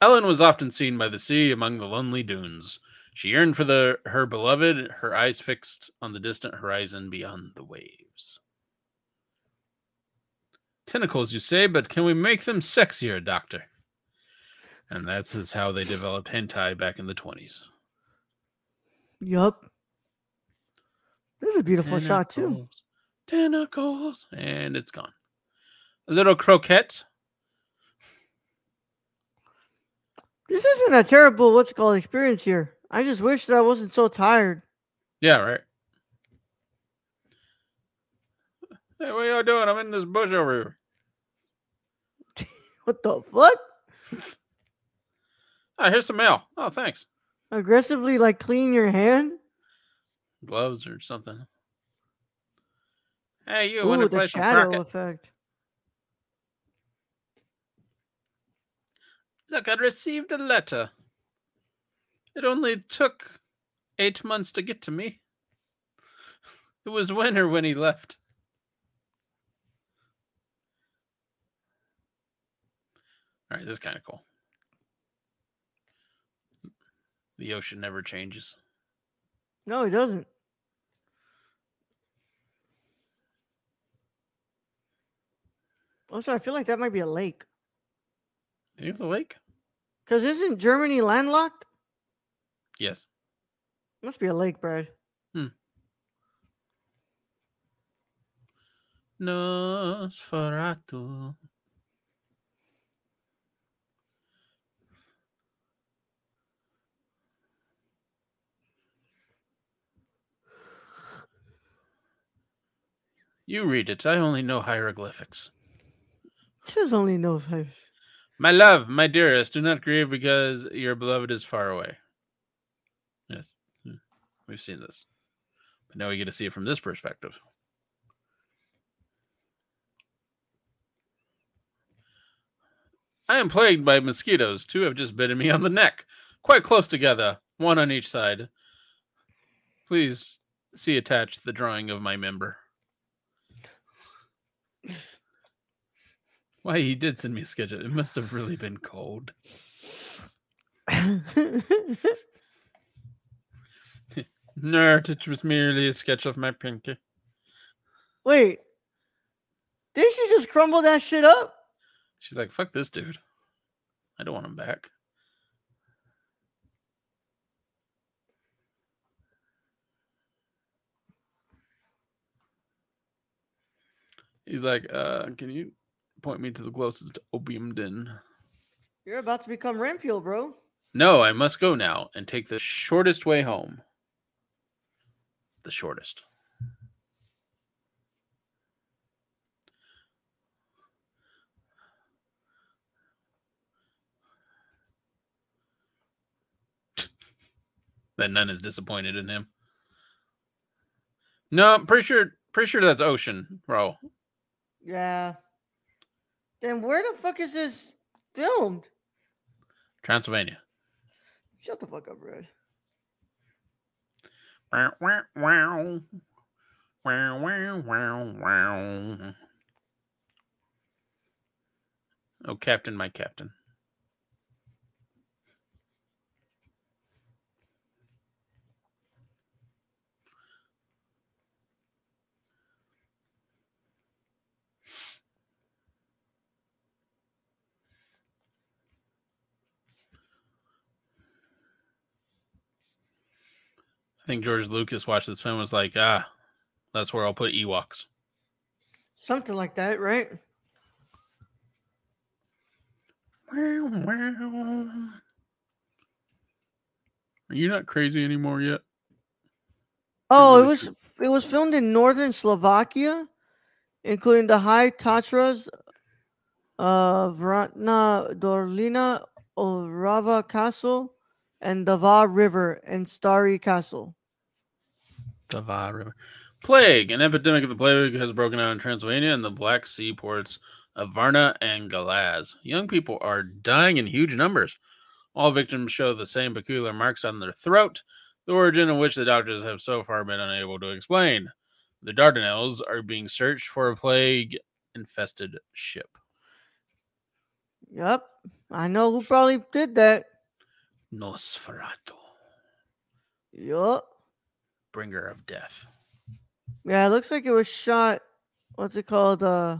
Ellen was often seen by the sea among the lonely dunes. She yearned for the her beloved, her eyes fixed on the distant horizon beyond the waves. Tentacles, you say, but can we make them sexier, Doctor? And that's is how they developed hentai back in the twenties. Yup. This is a beautiful shot too. Tentacles, Tentacles, and it's gone. A little croquette. This isn't a terrible what's it called experience here. I just wish that I wasn't so tired. Yeah, right. Hey, what are y'all doing? I'm in this bush over here. [laughs] What the fuck? [laughs] Ah, here's some mail. Oh, thanks. Aggressively like clean your hand? Gloves or something. Hey, you Ooh, want to the play some shadow effect. Look, I received a letter. It only took eight months to get to me. It was winter when he left. All right, this is kind of cool. The ocean never changes. No, it doesn't. Also, I feel like that might be a lake. Do you have the lake? Because isn't Germany landlocked? Yes. Must be a lake, Brad. Hmm. Nosferatu. You read it. I only know hieroglyphics. Tis only no fish. My love, my dearest, do not grieve because your beloved is far away. Yes, we've seen this. But now we get to see it from this perspective. I am plagued by mosquitoes. Two have just bitten me on the neck, quite close together, one on each side. Please see attached the drawing of my member. Why he did send me a sketch. It must have really been cold. [laughs] Nerd, it was merely a sketch of my pinky. Wait. Did she just crumble that shit up? She's like, fuck this dude. I don't want him back. He's like, uh, can you point me to the closest opium den? You're about to become Renfield, bro. No, I must go now and take the shortest way home. The shortest. that none is disappointed in him. No, I'm pretty sure pretty sure that's ocean, bro. Yeah. Then where the fuck is this filmed? Transylvania. Shut the fuck up, Brad. Wow, wow, wow. Wow, wow. Oh, Captain, my Captain. I think George Lucas watched this film and was like, ah, that's where I'll put Ewoks. Something like that, right? Are you not crazy anymore yet? Oh, it was it was filmed in northern Slovakia, including the High Tatras, uh, Vratna Dorlina, Orava Castle, and the Váh River and Starry Castle. The Váh River. Plague. An epidemic of the plague has broken out in Transylvania and the Black Sea ports of Varna and Galatz. Young people are dying in huge numbers. All victims show the same peculiar marks on their throat, the origin of which the doctors have so far been unable to explain. The Dardanelles are being searched for a plague infested ship. Yep, I know who probably did that. Nosferatu, Yup. bringer of death. Yeah, it looks like it was shot. What's it called? Uh,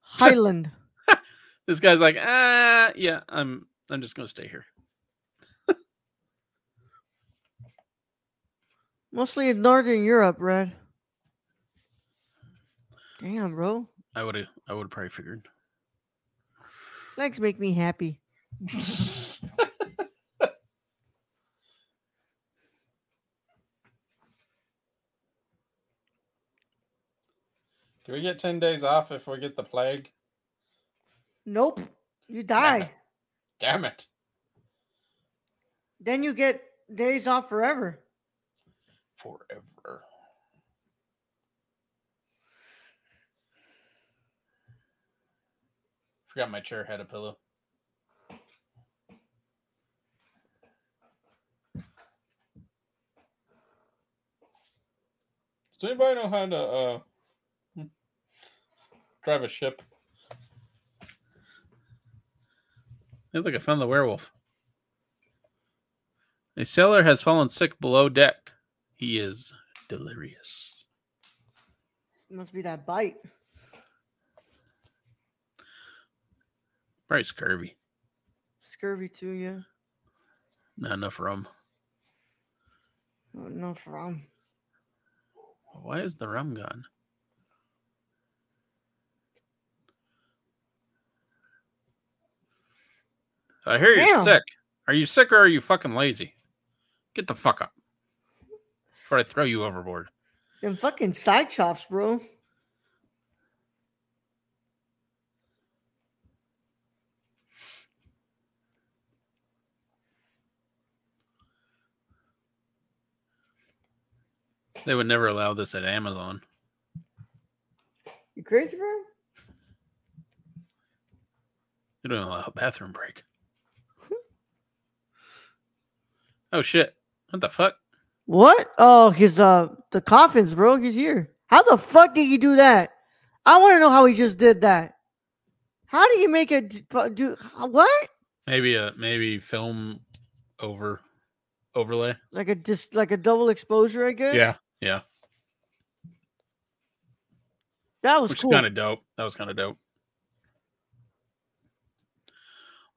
Highland. [laughs] [laughs] This guy's like, ah, yeah, I'm, I'm just gonna stay here. [laughs] Mostly in Northern Europe, Red. Damn, bro. I would have, I would have probably figured. Legs make me happy. [laughs] Do we get ten days off if we get the plague? Nope. You Damn die. it. Damn it! Then you get days off forever. Forever. Forgot my chair had a pillow. Does anybody know how to uh, drive a ship? I think I found the werewolf. A sailor has fallen sick below deck. He is delirious. Must be that bite. Probably scurvy. Scurvy too, yeah. Not enough rum. Oh, no from. Why is the rum gone? So I hear you're Damn. sick. Are you sick or are you fucking lazy? Get the fuck up. Before I throw you overboard. Them fucking side chops, bro. They would never allow this at Amazon. You crazy, bro? They don't allow a bathroom break. [laughs] oh shit. What the fuck? What? Oh, his uh the coffins, bro. He's here. How the fuck did he do that? I want to know how he just did that. How do you make a d- fu- do what? Maybe a maybe film over overlay. Like a just like a double exposure, I guess. Yeah. Yeah. that was Which cool. kind of dope. That was kind of dope.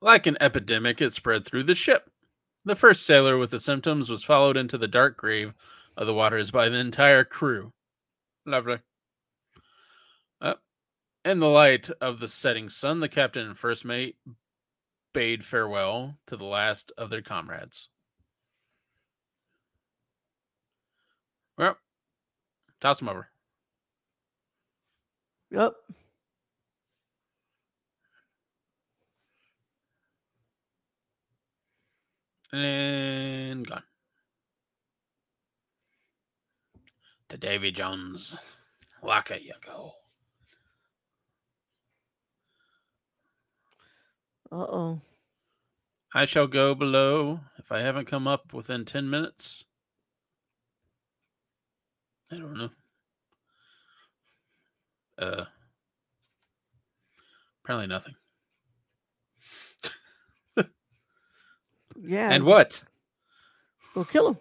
Like an epidemic, it spread through the ship. The first sailor with the symptoms was followed into the dark grave of the waters by the entire crew. Lovely. Uh, in the light of the setting sun, the captain and first mate bade farewell to the last of their comrades. Well, toss him over. Yep. And gone. To Davy Jones. Lock it, you go. Uh oh. I shall go below if I haven't come up within 10 minutes. I don't know. Uh, apparently nothing. Yeah. and what? Go kill him.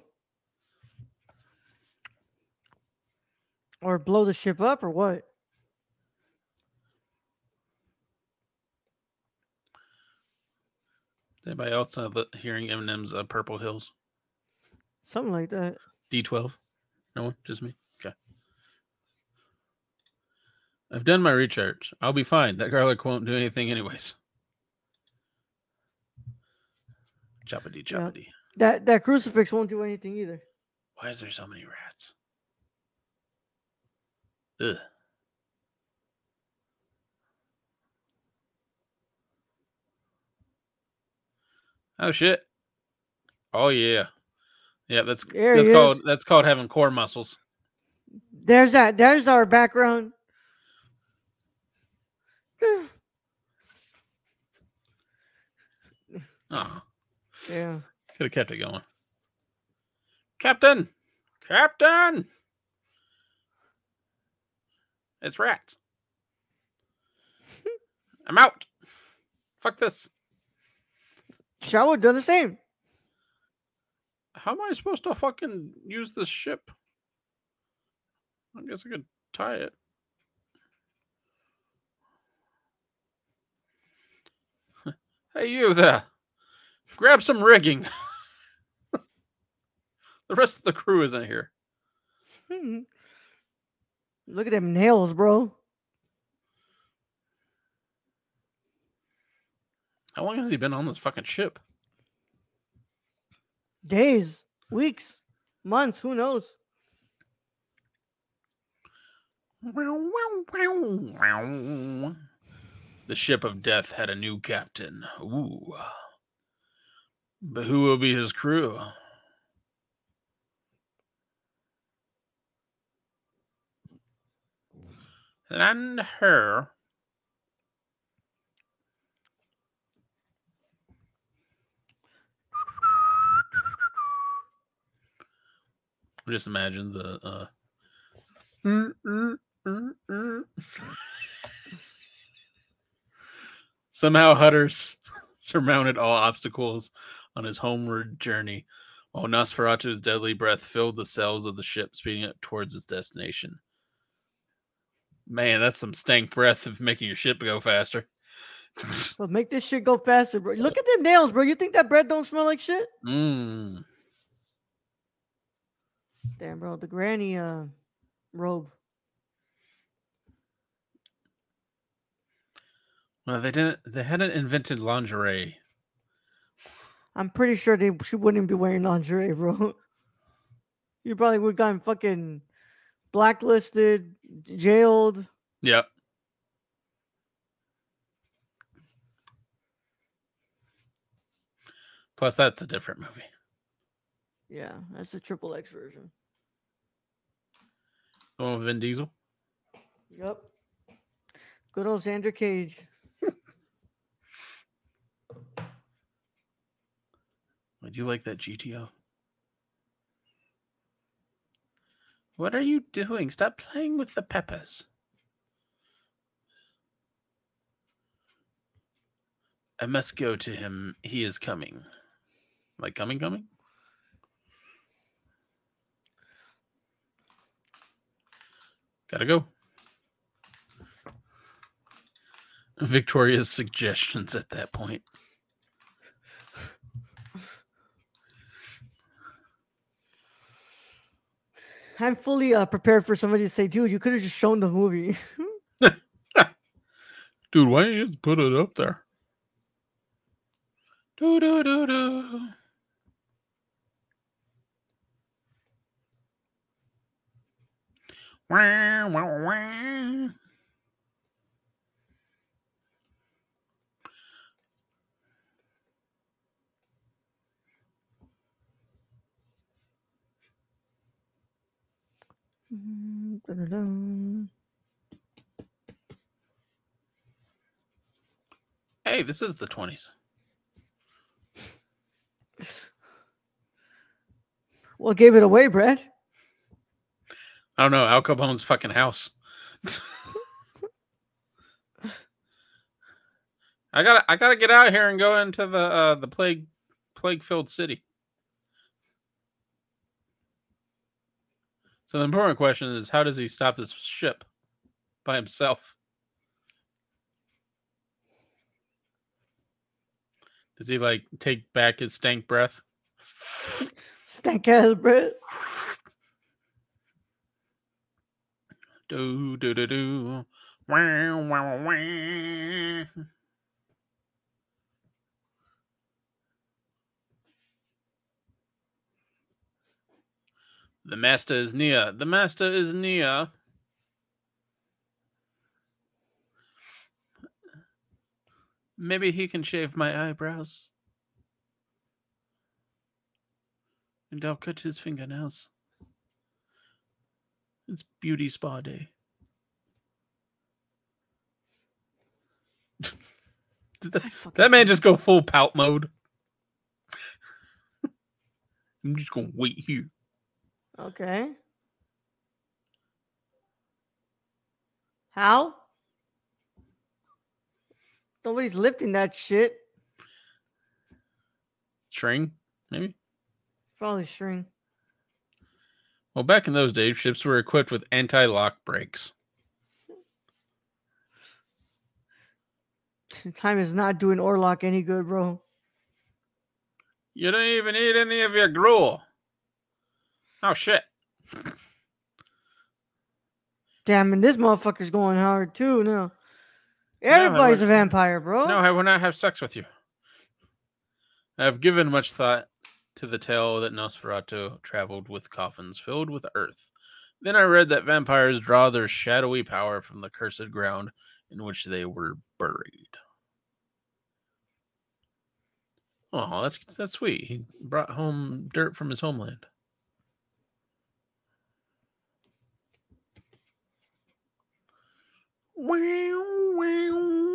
Or blow the ship up, or what? Anybody else uh, hearing Eminem's uh, Purple Hills? Something like that. D12. No one, just me. Okay. [laughs] I've done my recharge. I'll be fine. That garlic won't do anything, anyways. Choppity Yeah. choppity. That that crucifix won't do anything either. Why is there so many rats? Ugh. Oh shit. Oh yeah. Yeah, that's There that's called is. that's called having core muscles. There's that. There's our background. [sighs] Oh, Yeah. could have kept it going. Captain! Captain! It's rats. [laughs] I'm out. Fuck this. Shaw would do the same. How am I supposed to fucking use this ship? I guess I could tie it. [laughs] Hey, you there. Grab some rigging. [laughs] the rest of the crew isn't here. [laughs] Look at them nails, bro. How long has he been on this fucking ship? Days, weeks, months, who knows? The ship of death had a new captain. Ooh. But who will be his crew? Land her. Just imagine the uh mm, mm, mm, mm. Somehow Hutters surmounted all obstacles on his homeward journey, while Nosferatu's deadly breath filled the cells of the ship, speeding it towards its destination. Man, that's some stank breath of making your ship go faster. But make this shit go faster, bro. Look at them nails, bro. You think that bread don't smell like shit? Mmm. Damn, bro. The granny uh robe. Well, they didn't. They hadn't invented lingerie. I'm pretty sure they she wouldn't be wearing lingerie, bro. [laughs] You probably would gotten fucking blacklisted, jailed. Yep. Plus, that's a different movie. Yeah, that's the triple X version. The one with Vin Diesel. Yep. Good old Xander Cage. [laughs] I do like that GTO. What are you doing? Stop playing with the peppers. I must go to him. He is coming. Like coming, coming? Gotta go. Victoria's suggestions at that point. I'm fully uh, prepared for somebody to say, dude, you could have just shown the movie. [laughs] Dude, why don't you just put it up there? Do do do do. Wah, wah, wah. Hey, this is the 20s. well, gave it away, Brad? I don't know. Al Capone's fucking house. I gotta, I gotta get out here and go into the uh, the plague, plague-filled city. So the important question is, how does he stop this ship by himself? Does he like take back his stank breath? Stank ass bread. Do do do do. Wow, wow. The master is near. The master is near. Maybe he can shave my eyebrows. And I'll cut his fingernails. It's beauty spa day. Did that, that man just go full pout mode? [laughs] I'm just gonna wait here. Okay. How? Nobody's lifting that shit. String, maybe? Probably string. Well, back in those days, ships were equipped with anti lock brakes. [laughs] Time is not doing Orlok any good, bro. You don't even eat any of your gruel. Oh, shit. Damn, and this motherfucker's going hard too now. Everybody's a vampire, bro. No, I will not have sex with you. I have given much thought to the tale that Nosferatu traveled with coffins filled with earth. Then I read that vampires draw their shadowy power from the cursed ground in which they were buried. Oh, that's that's sweet. He brought home dirt from his homeland. Wow, wow.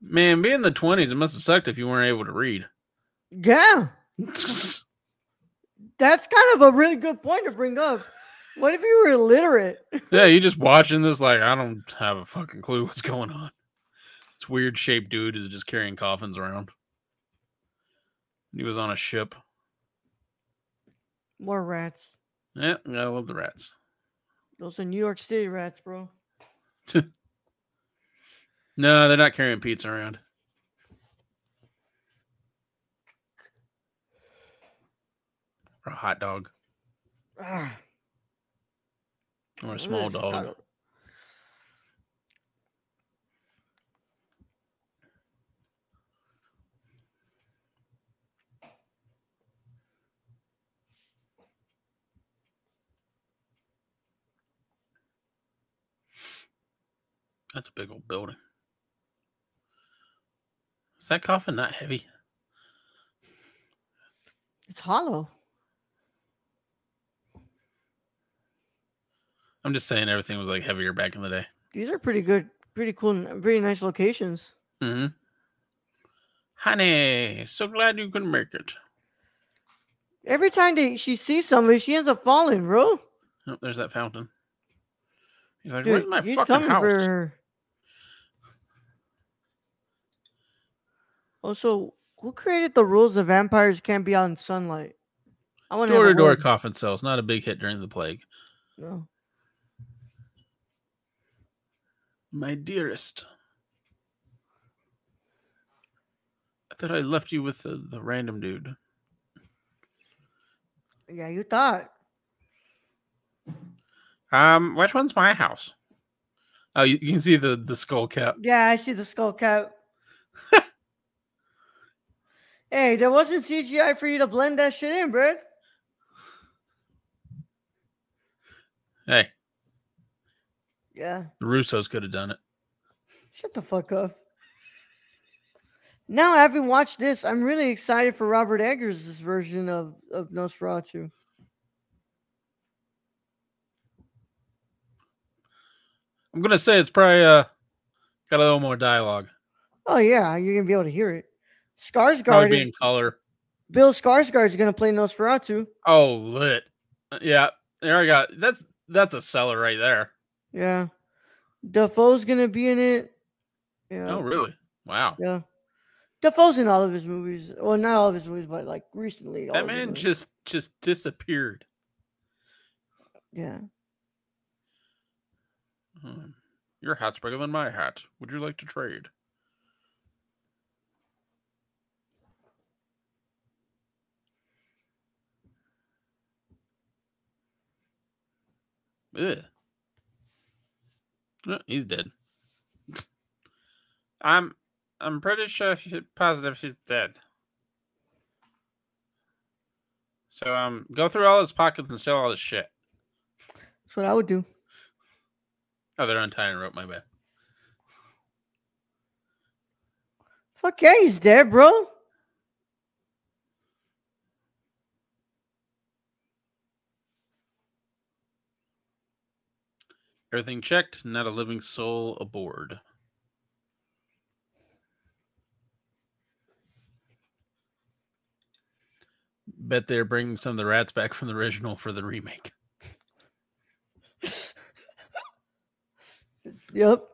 Man, being in the twenties, it must have sucked if you weren't able to read. Yeah, [laughs] that's kind of a really good point to bring up. What if you were illiterate? yeah, you're just [laughs] watching this like I don't have a fucking clue what's going on. This weird shaped dude is just carrying coffins around. He was on a ship. More rats. Yeah, I love the rats. Those are New York City rats, bro. [laughs] No, they're not carrying pizza around. Or a hot dog. Ah, [sighs] Or a small dog. Chicago. That's a big old building. Is that coffin not heavy? It's hollow. I'm just saying everything was like heavier back in the day. These are pretty good, pretty cool, and pretty nice locations. Mm-hmm. Honey, so glad you could make it. Every time they, she sees somebody, she ends up falling, bro. Oh, there's that fountain. He's like, Dude, where's my he's fucking coming house? for her. Also, who created the rules that vampires can't be out in sunlight? I want Door to a door coffin cells, not a big hit during the plague. No. My dearest. I thought I left you with the, the random dude. Yeah, you thought. Um, which one's my house? Oh, you, you can see the the skull cap. Yeah, I see the skull cap. [laughs] hey, there wasn't CGI for you to blend that shit in, bro. Hey, Yeah. the Russos could have done it. Shut the fuck up. Now, having watched this, I'm really excited for Robert Eggers' version of, of Nosferatu. I'm gonna say it's probably uh got a little more dialogue. Oh, yeah, you're going to be able to hear it. Probably Skarsgård, is, in color. Bill Skarsgård is going to play Nosferatu. Oh, lit. Uh, Yeah, there I got. That's that's a seller right there. Yeah. Defoe's going to be in it. Yeah. Oh, really? Wow. Yeah. Defoe's in all of his movies. Well, not all of his movies, but like recently. That man just just disappeared. Yeah. Hmm. Your hat's bigger than my hat. Would you like to trade? Ugh. Oh, he's dead. [laughs] I'm I'm pretty sure she, positive he's dead. So um, go through all his pockets and steal all his shit. That's what I would do. Oh, they're untying rope. My bad. Fuck yeah, he's dead, bro. Everything checked. Not a living soul aboard. Bet they're bringing some of the rats back from the original for the remake. Yep.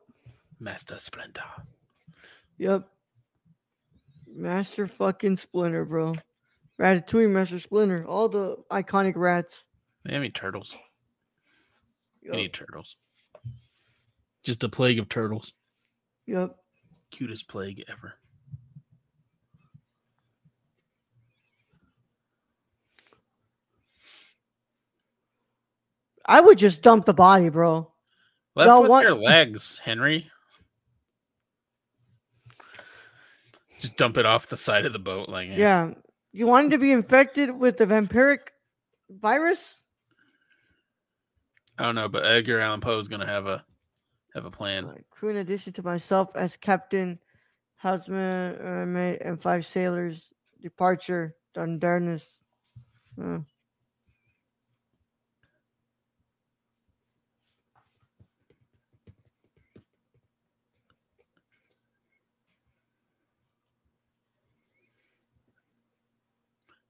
Master Splinter. Yep. Master fucking Splinter, bro. Ratatouille, Master Splinter, all the iconic rats. They have any turtles? Yep. Any turtles? Just a plague of turtles. Yep. Cutest plague ever. I would just dump the body, bro. Left No, with what- your legs, Henry. Just dump it off the side of the boat, like eh. Yeah. You wanted to be infected with the vampiric virus? I don't know, but Edgar Allan Poe is gonna have a have a plan. Crew in addition to myself as captain, houseman, mate, and five sailors. Departure, Dundarness. Uh,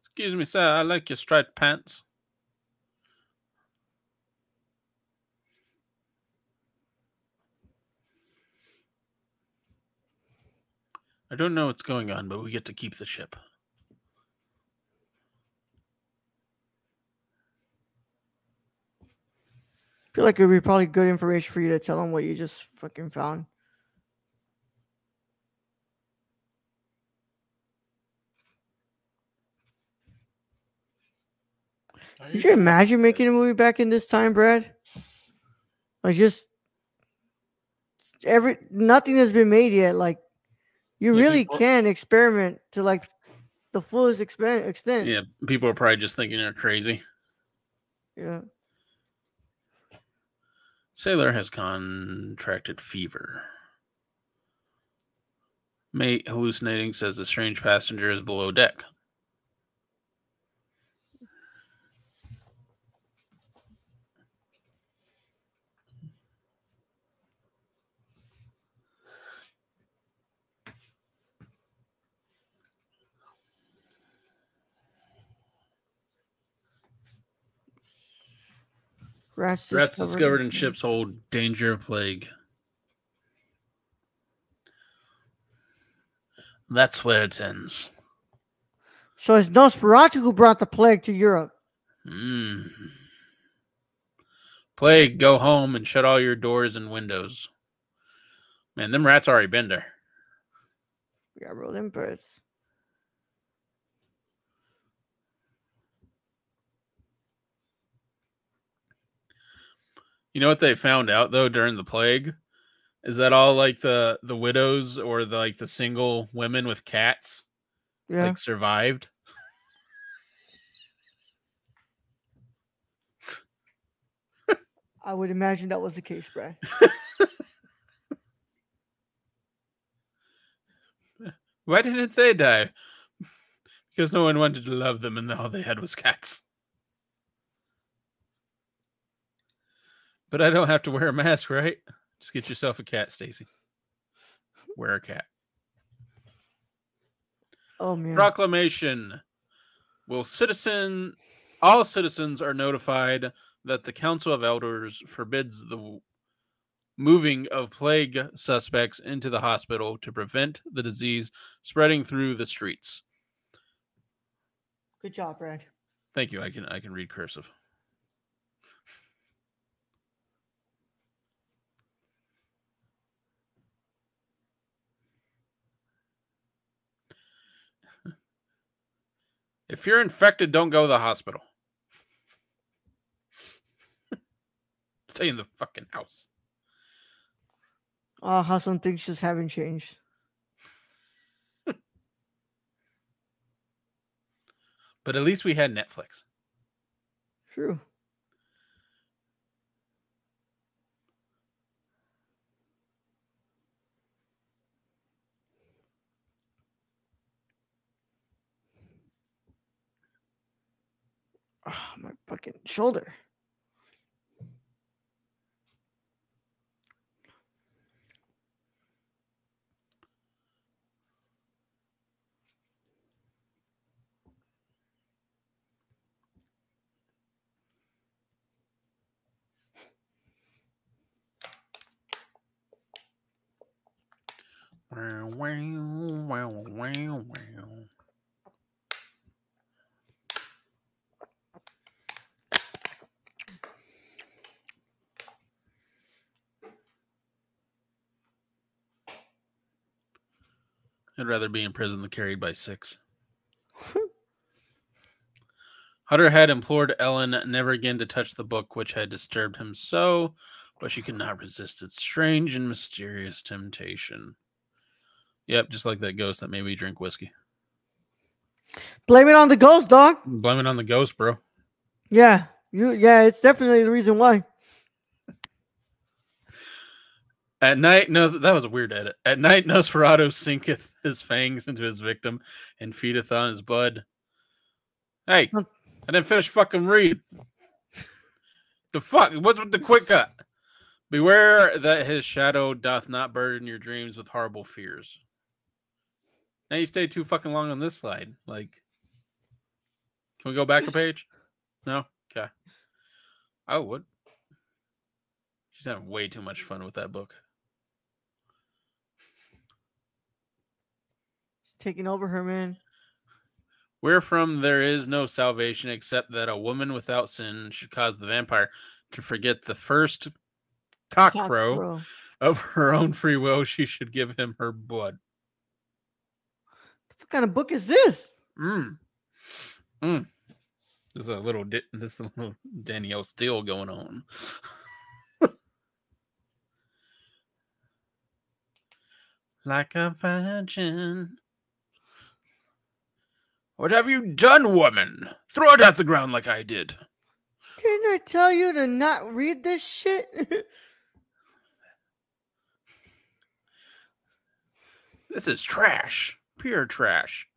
Excuse me, sir. I like your striped pants. I don't know what's going on, but we get to keep the ship. I feel like it would be probably good information for you to tell them what you just fucking found. Could you imagine making a movie back in this time, Brad. Like just every nothing has been made yet. Like you Yeah, really people- can experiment to like the fullest expen- extent. Yeah, people are probably just thinking they're crazy. yeah. Sailor has contracted fever. Mate hallucinating says the strange passenger is below deck. Rats, Rats discovered in in- ship's hold. Danger of plague. That's where it ends. So it's Nosferatu who brought the plague to Europe. Mm. Plague, go home and shut all your doors and windows. Man, them rats already been there. Yeah, bro, them birds. You know what they found out though during the plague is that all like the the widows or the like the single women with cats Yeah. like survived. I would imagine that was the case, Brad. [laughs] Why didn't they die? Because no one wanted to love them and all they had was cats. But I don't have to wear a mask, right? Just get yourself a cat, Stacy. Wear a cat. Oh man. Proclamation. Will citizen all citizens are notified that the Council of Elders forbids the moving of plague suspects into the hospital to prevent the disease spreading through the streets. Good job, Brad. Thank you. I can I can read cursive. If you're infected, don't go to the hospital. [laughs] Stay in the fucking house. Oh, how some things just haven't changed. [laughs] But at least we had Netflix. True. Oh, my fucking shoulder. Wow, wow, wow, wow. I'd rather be in prison than carried by six. [laughs] Hutter had implored Ellen never again to touch the book which had disturbed him so, but she could not resist its strange and mysterious temptation. Yep, just like that ghost that made me drink whiskey. Blame it on the ghost, dog. Blame it on the ghost, bro. Yeah, you. Yeah, it's definitely the reason why. At night, Nos- that was a weird edit. At night, [laughs] Nosferatu sinketh his fangs into his victim and feedeth on his blood. Hey, I didn't finish fucking read. The fuck? What's with the quick cut? Beware that his shadow doth not burden your dreams with horrible fears. Now you stayed too fucking long on this slide. Like, can we go back a page? No? Okay. I would. She's having way too much fun with that book. Taking over her, man. Wherefrom there is no salvation except that a woman without sin should cause the vampire to forget the first Cock cockcrow crow. of her own free will. She should give him her blood. What kind of book is this? Mm. Mm. There's a little di- this is a little Danielle Steel going on. [laughs] like a virgin. What have you done, woman? Throw it at the ground like I did. Didn't I tell you to not read this shit? [laughs] This is trash. Pure trash.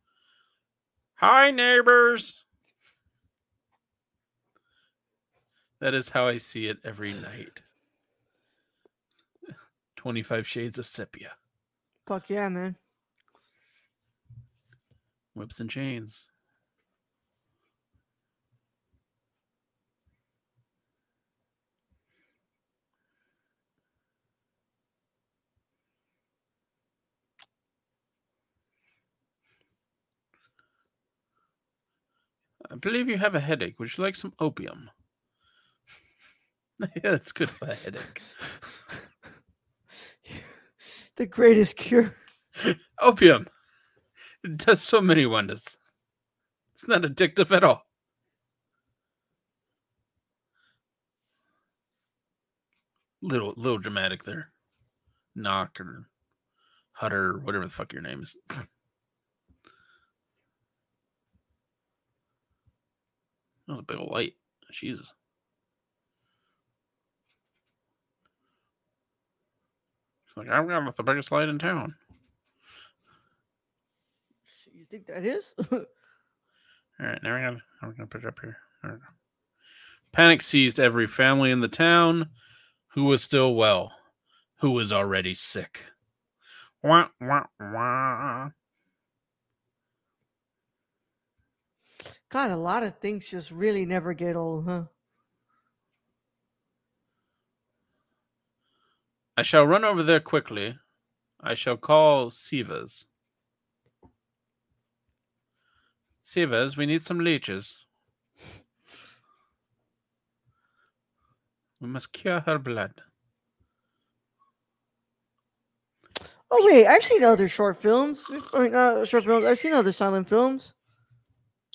Hi, neighbors. That is how I see it every night. 25 Shades of Sepia. Fuck yeah, man. Whips and chains. I believe you have a headache. Would you like some opium? [laughs] yeah, it's good for a headache. [laughs] The greatest cure. Opium. It [laughs] does so many wonders. It's not addictive at all. Little little dramatic there. Knock or Hutter, or whatever the fuck your name is. [laughs] That was a big old light. Jesus. It's like I've got the biggest light in town. Think that is? [laughs] All right, now we got. I'm gonna put it up here. Go. Panic seized every family in the town, who was still well, who was already sick. Wah, wah, wah. God, a lot of things just really never get old, huh? I shall run over there quickly. I shall call Sievers. Sievers, we need some leeches. We must cure her blood. Oh wait, I've seen other short films. I mean, not short films. I've seen other silent films.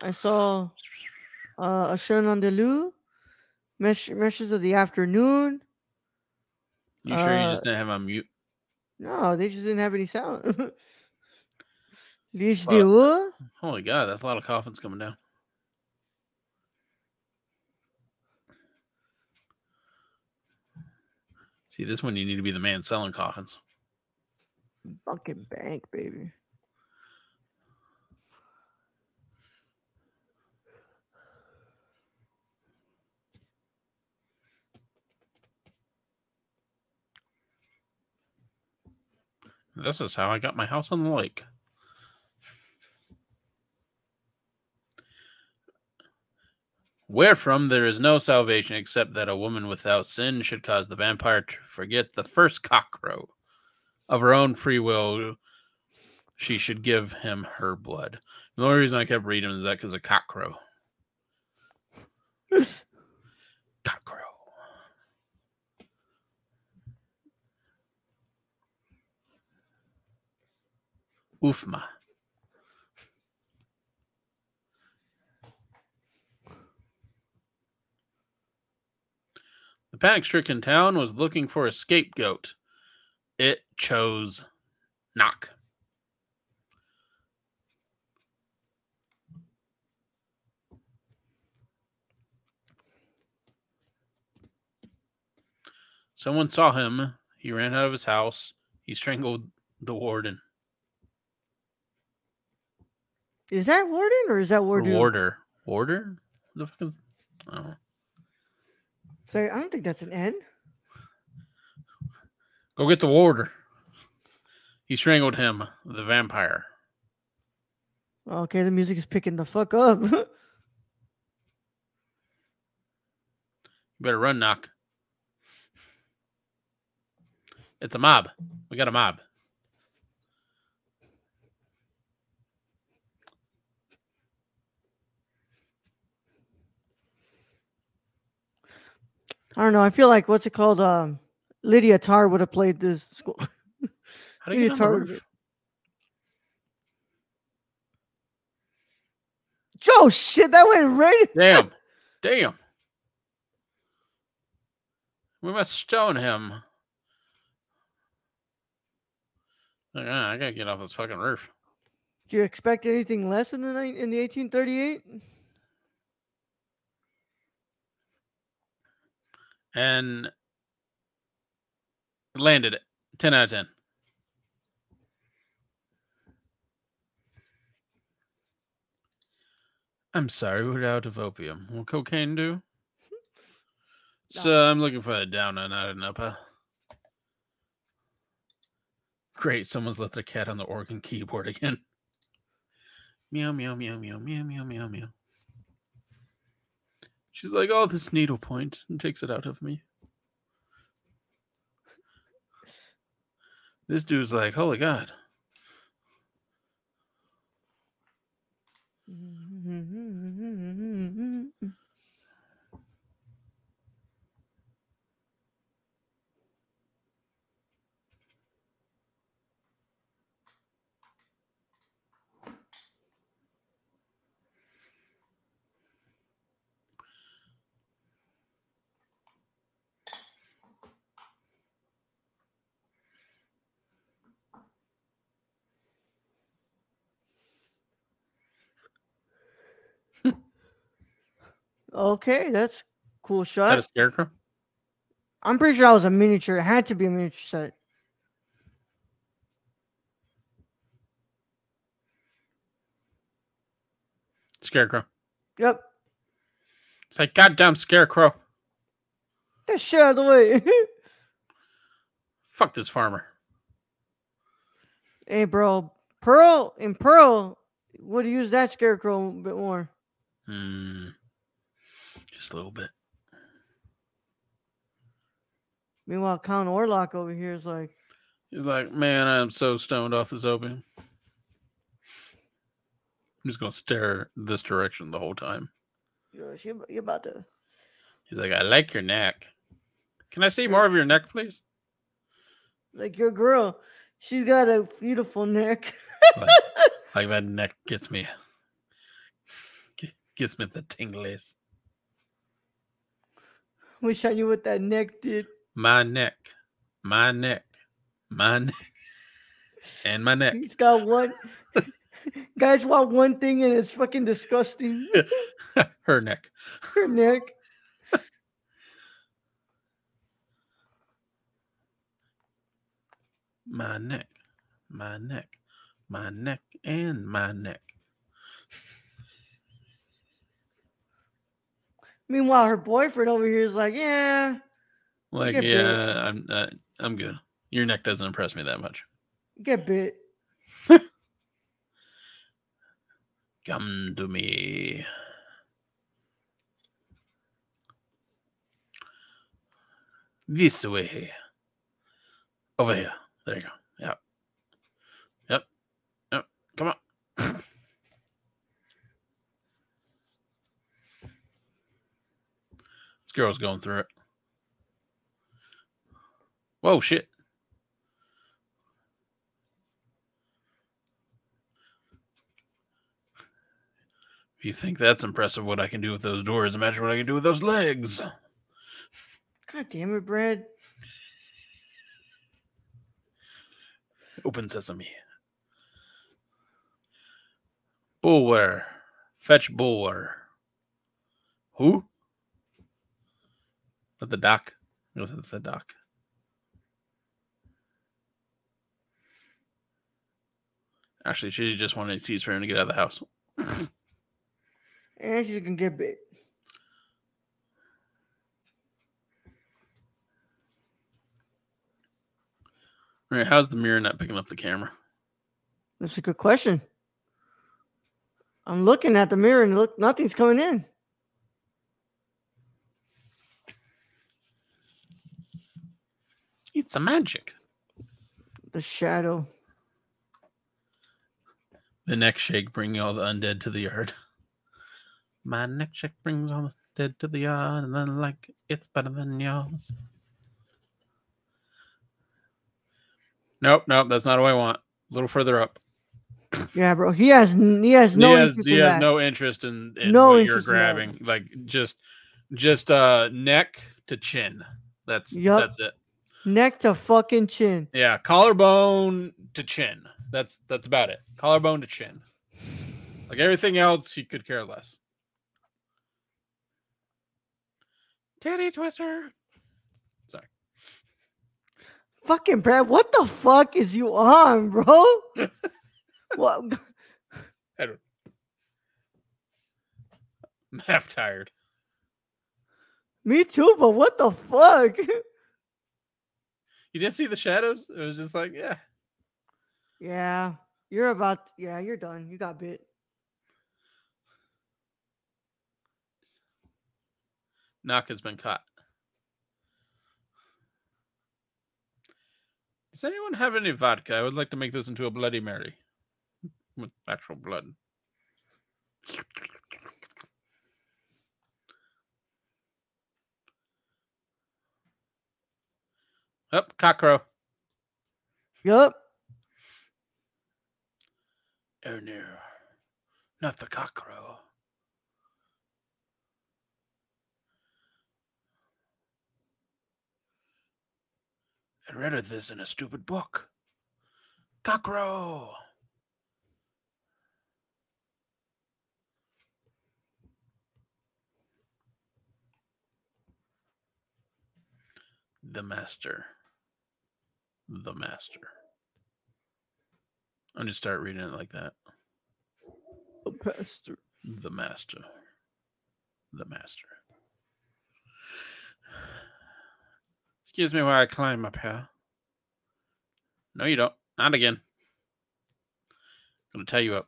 I saw uh, a Chien Andalou, Mesh- Meshes of the Afternoon, You sure you Uh, just didn't have on mute? No, they just didn't have any sound. [laughs] Well- do? Holy God, that's a lot of coffins coming down. See, this one you need to be the man selling coffins. Fucking bank, baby. This is how I got my house on the lake. Wherefrom there is no salvation except that a woman without sin should cause the vampire to forget the first cockcrow. Of her own free will, she should give him her blood. The only reason I kept reading is that because of cockcrow. [laughs] Cockcrow. Oofma. Panic stricken town was looking for a scapegoat. It chose Knock. Someone saw him. He ran out of his house. He strangled the warden. Is that Warden or is that Wardu? warder. Warder? The fuck is. Oh. Say, I don't think that's an N. Go get the warder. He strangled him, the vampire. Okay, the music is picking the fuck up. [laughs] You better run, knock. It's a mob. We got a mob. I don't know. I feel like what's it called? Um, Lydia Tar would have played this. School. How do you on the Joe, shit, that went right. Damn. [laughs] Damn. We must stone him. Like, ah, I gotta get off this fucking roof. Do you expect anything less in the in the 1838? And landed it. 10 out of 10. I'm sorry, we're out of opium. Will cocaine do? [laughs] So I'm looking for a downer, not an upper. Great, someone's left their cat on the organ keyboard again. [laughs] Meow, meow, meow, meow, meow, meow, meow, meow. She's like, oh, this needle point, and takes it out of me. This dude's like, holy God. [laughs] Okay, that's cool Is that a shot. scarecrow? I'm pretty sure that was a miniature. It had to be a miniature set. Scarecrow. Yep. It's like, goddamn scarecrow. That shit out of the way. [laughs] Fuck this farmer. hey, bro. Pearl in Pearl would use that scarecrow a bit more. Hmm. Just a little bit. Meanwhile, Count Orlok over here is like, He's like, man, I'm so stoned off this opium. I'm just gonna stare this direction the whole time. You're, you're about to. He's like, I like your neck. Can I see more of your neck, please? Like your girl, she's got a beautiful neck. Like, like that [laughs] neck gets me. Gets me the tinglies. [laughs] Wish I knew what that neck did. My neck my neck, my neck, and my neck. He's got one. [laughs] Guys want one thing and it's fucking disgusting. [laughs] Her neck. Her neck. My neck, my neck, my neck, and my neck. Meanwhile, her boyfriend over here is like, yeah, Like, get bit. yeah, I'm uh, I'm good. Your neck doesn't impress me that much. get bit. [laughs] Come to me. This way. Over here. There you go. Yep. Yep. Yep. Come on. [clears throat] this girl's going through it. Whoa, shit. If you think that's impressive, what I can do with those doors, imagine what I can do with those legs. God damn it, Brad. Open sesame. Bulwer. Fetch Bulwer. Who? That the doc? No, that's the doc. Actually, she just wanted seats for him to get out of the house. [laughs] And she's gonna get bit. All right, how's the mirror not picking up the camera? That's a good question. I'm looking at the mirror and look, nothing's coming in. It's a magic. The shadow. The neck shake bringing all the undead to the yard. My neck shake brings all the dead to the yard, and then like it's better than yours. Nope, nope, that's not what I want. A little further up. Yeah, bro. He has he has no he has, interest he in has that. no interest in, in No what interest you're in grabbing. Like just just uh neck to chin. That's Yup. that's it. Neck to fucking chin. Yeah, collarbone to chin. That's that's about it. Collarbone to chin. Like everything else, he could care less. Teddy Twister. Sorry. Fucking Brad, what the fuck is you on, bro? [laughs] what? I don't. I'm half tired. Me too, but what the fuck? [laughs] You didn't see the shadows? It was just like, yeah. yeah, you're about. Yeah, you're done. You got bit. Knock has been caught. Does anyone have any vodka? I would like to make this into a Bloody Mary with actual blood. Up, cockrow. Yup. Oh no, not the cockrow. I read of this in a stupid book. Cockrow. The master. The master. I'm just start reading it like that. Pastor. The master. The master. Excuse me while I climb up here. No, you don't. Not again. gonna tie you up.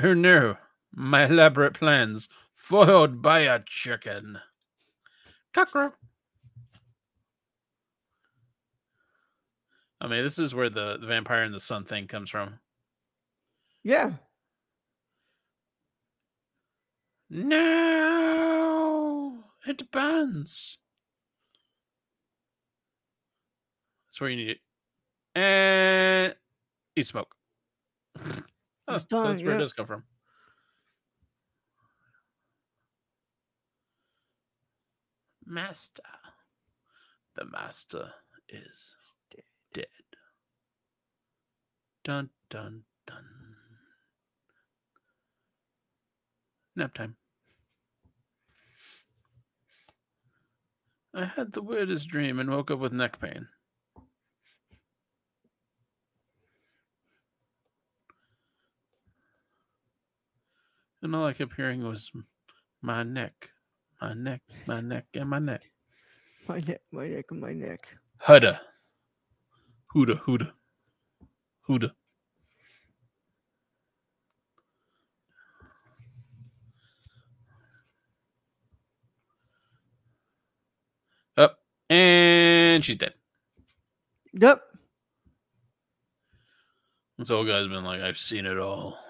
Who knew? My elaborate plans foiled by a chicken. Cockroach. I mean, this is where the, the vampire and the sun thing comes from. Yeah. No, it burns. That's where you need it. And eat smoke. [laughs] Oh, It's so that's where yeah. it does come from. Master. The master is dead. Dun dun dun. Nap time. I had the weirdest dream and woke up with neck pain. And all I kept hearing was my neck, my neck, my neck, and my neck. My neck, my neck, and my neck. Hudda. Huda, Huda. Huda. Up. And she's dead. Yep. This old guy's been like, I've seen it all.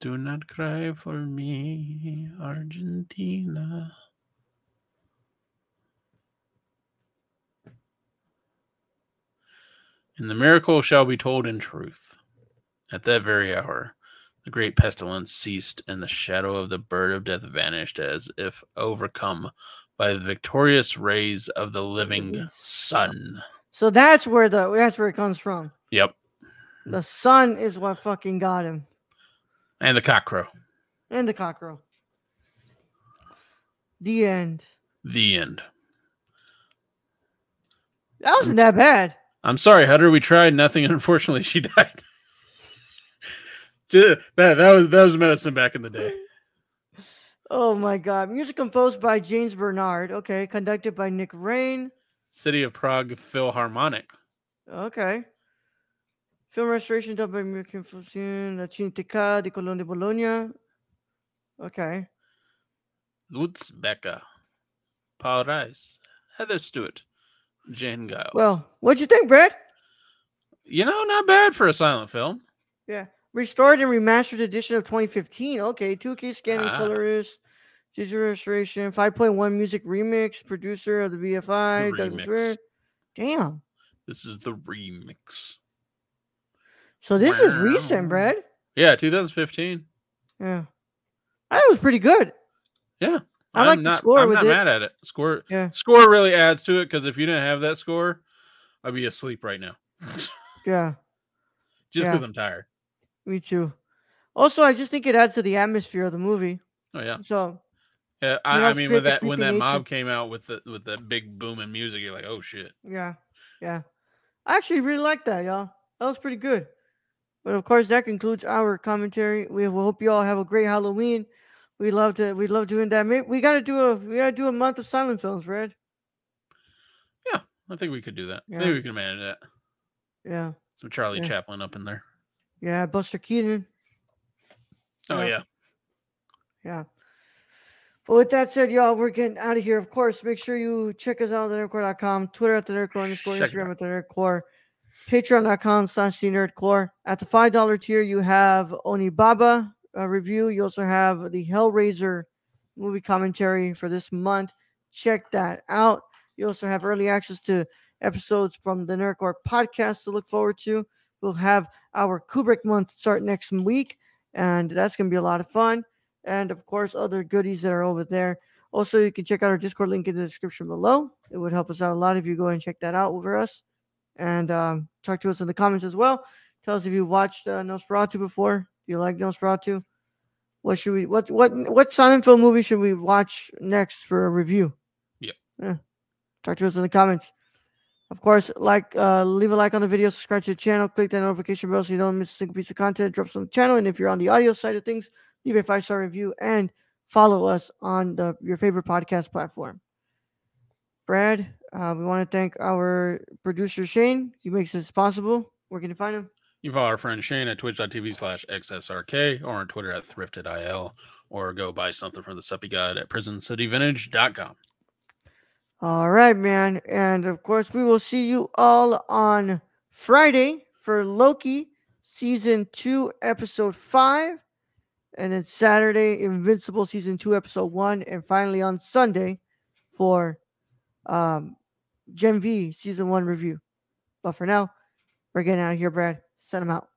Do not cry for me, Argentina. And the miracle shall be told in truth. At that very hour, the great pestilence ceased, and the shadow of the bird of death vanished as if overcome by the victorious rays of the living sun. So that's where the that's where it comes from. Yep. The sun is what fucking got him, And the cockcrow. and the cockcrow. The end. The end. That wasn't that bad. I'm sorry, Hutter. We tried nothing, and unfortunately, she [laughs] died. That, that was that was medicine back in the day. Oh my god. Music composed by James Bernard. Okay. Conducted by Nic Raine. City of Prague Philharmonic. Okay. Film restoration done by American Fusion, La Cineteca di Colón de Bologna. Okay. Lutz Becker. Paul Rice. Heather Stewart. Jane Giles. Well, what'd you think, Brad? you know, not bad for a silent film. Yeah. Restored and remastered edition of 2015. Okay. 2K scanning Ah. colorist. Digital restoration. 5.1 music remix. Producer of the BFI. The Douglas remix. Damn. This is the remix. So this is recent, Wow. Brad. Yeah, 2015. Yeah. I it was pretty good. Yeah. I I'm like the score I'm with not it. mad at it. Score Yeah. score really adds to it because if you didn't have that score, I'd be asleep right now. [laughs] Yeah. Just Yeah. because I'm tired. Me too. Also, I just think it adds to the atmosphere of the movie. Oh yeah. So Yeah, I, I mean when that when that nature. mob came out with the with that big booming music, you're like, oh shit. Yeah, yeah. I actually really like that, y'all. That was pretty good. But of course, that concludes our commentary. We hope you all have a great Halloween. We love to. We love doing that. Maybe we gotta do a. We gotta do a month of silent films, Red. Yeah, I think we could do that. Yeah. Maybe we can manage that. Yeah, Some Charlie Yeah. Chaplin up in there. yeah. Buster Keaton. Oh Yeah. yeah. Yeah. But with that said, y'all, we're getting out of here. Of course, make sure you check us out at thenerdcorps.com, Twitter at the nerdcorps underscore, Instagram at the nerdcorps, patreon.com slash the nerdcorps. At the $5 tier, you have Onibaba uh, review. You also have the Hellraiser movie commentary for this month. Check that out. You also have early access to episodes from the Nerd Corps podcast to look forward to. We'll have our Kubrick month start next week, and that's going to be a lot of fun and of course other goodies that are over there. Also, you can check out our Discord link in the description below. It would help us out a lot if you go and check that out over us, and um, talk to us in the comments as well. Tell us if you watched uh, Nosferatu before. Do you like Nosferatu? What should we? What what what silent film movie should we watch next for a review? Yep. Yeah. Talk to us in the comments. Of course, like, uh, leave a like on the video, subscribe to the channel, click that notification bell so you don't miss a single piece of content drops on the channel. And if you're on the audio side of things, leave a five star review and follow us on the your favorite podcast platform. Brad, uh, we want to thank our producer Shane. He makes this possible. Where can you find him? You can follow our friend Shane at twitch.tv slash XSRK or on Twitter at thriftedil or go buy something from the Suppy God at prisoncityvintage.com. All right, man. And of course, we will see you all on Friday for Loki season two, episode five. And then Saturday, Invincible season two, episode one. And finally on Sunday for um, Gen V season one review. But for now, we're getting out of here, Brad. Send them out.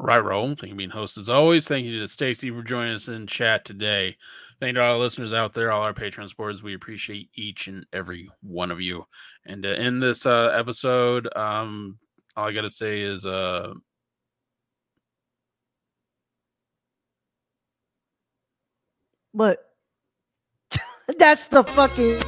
Right, roll. Thank you for being host as always. Thank you to Stacy for joining us in chat today. Thank you to all our listeners out there, all our Patreon supporters. We appreciate each and every one of you. And to end this uh, episode, um, all I got to say is uh, But [laughs] that's the fucking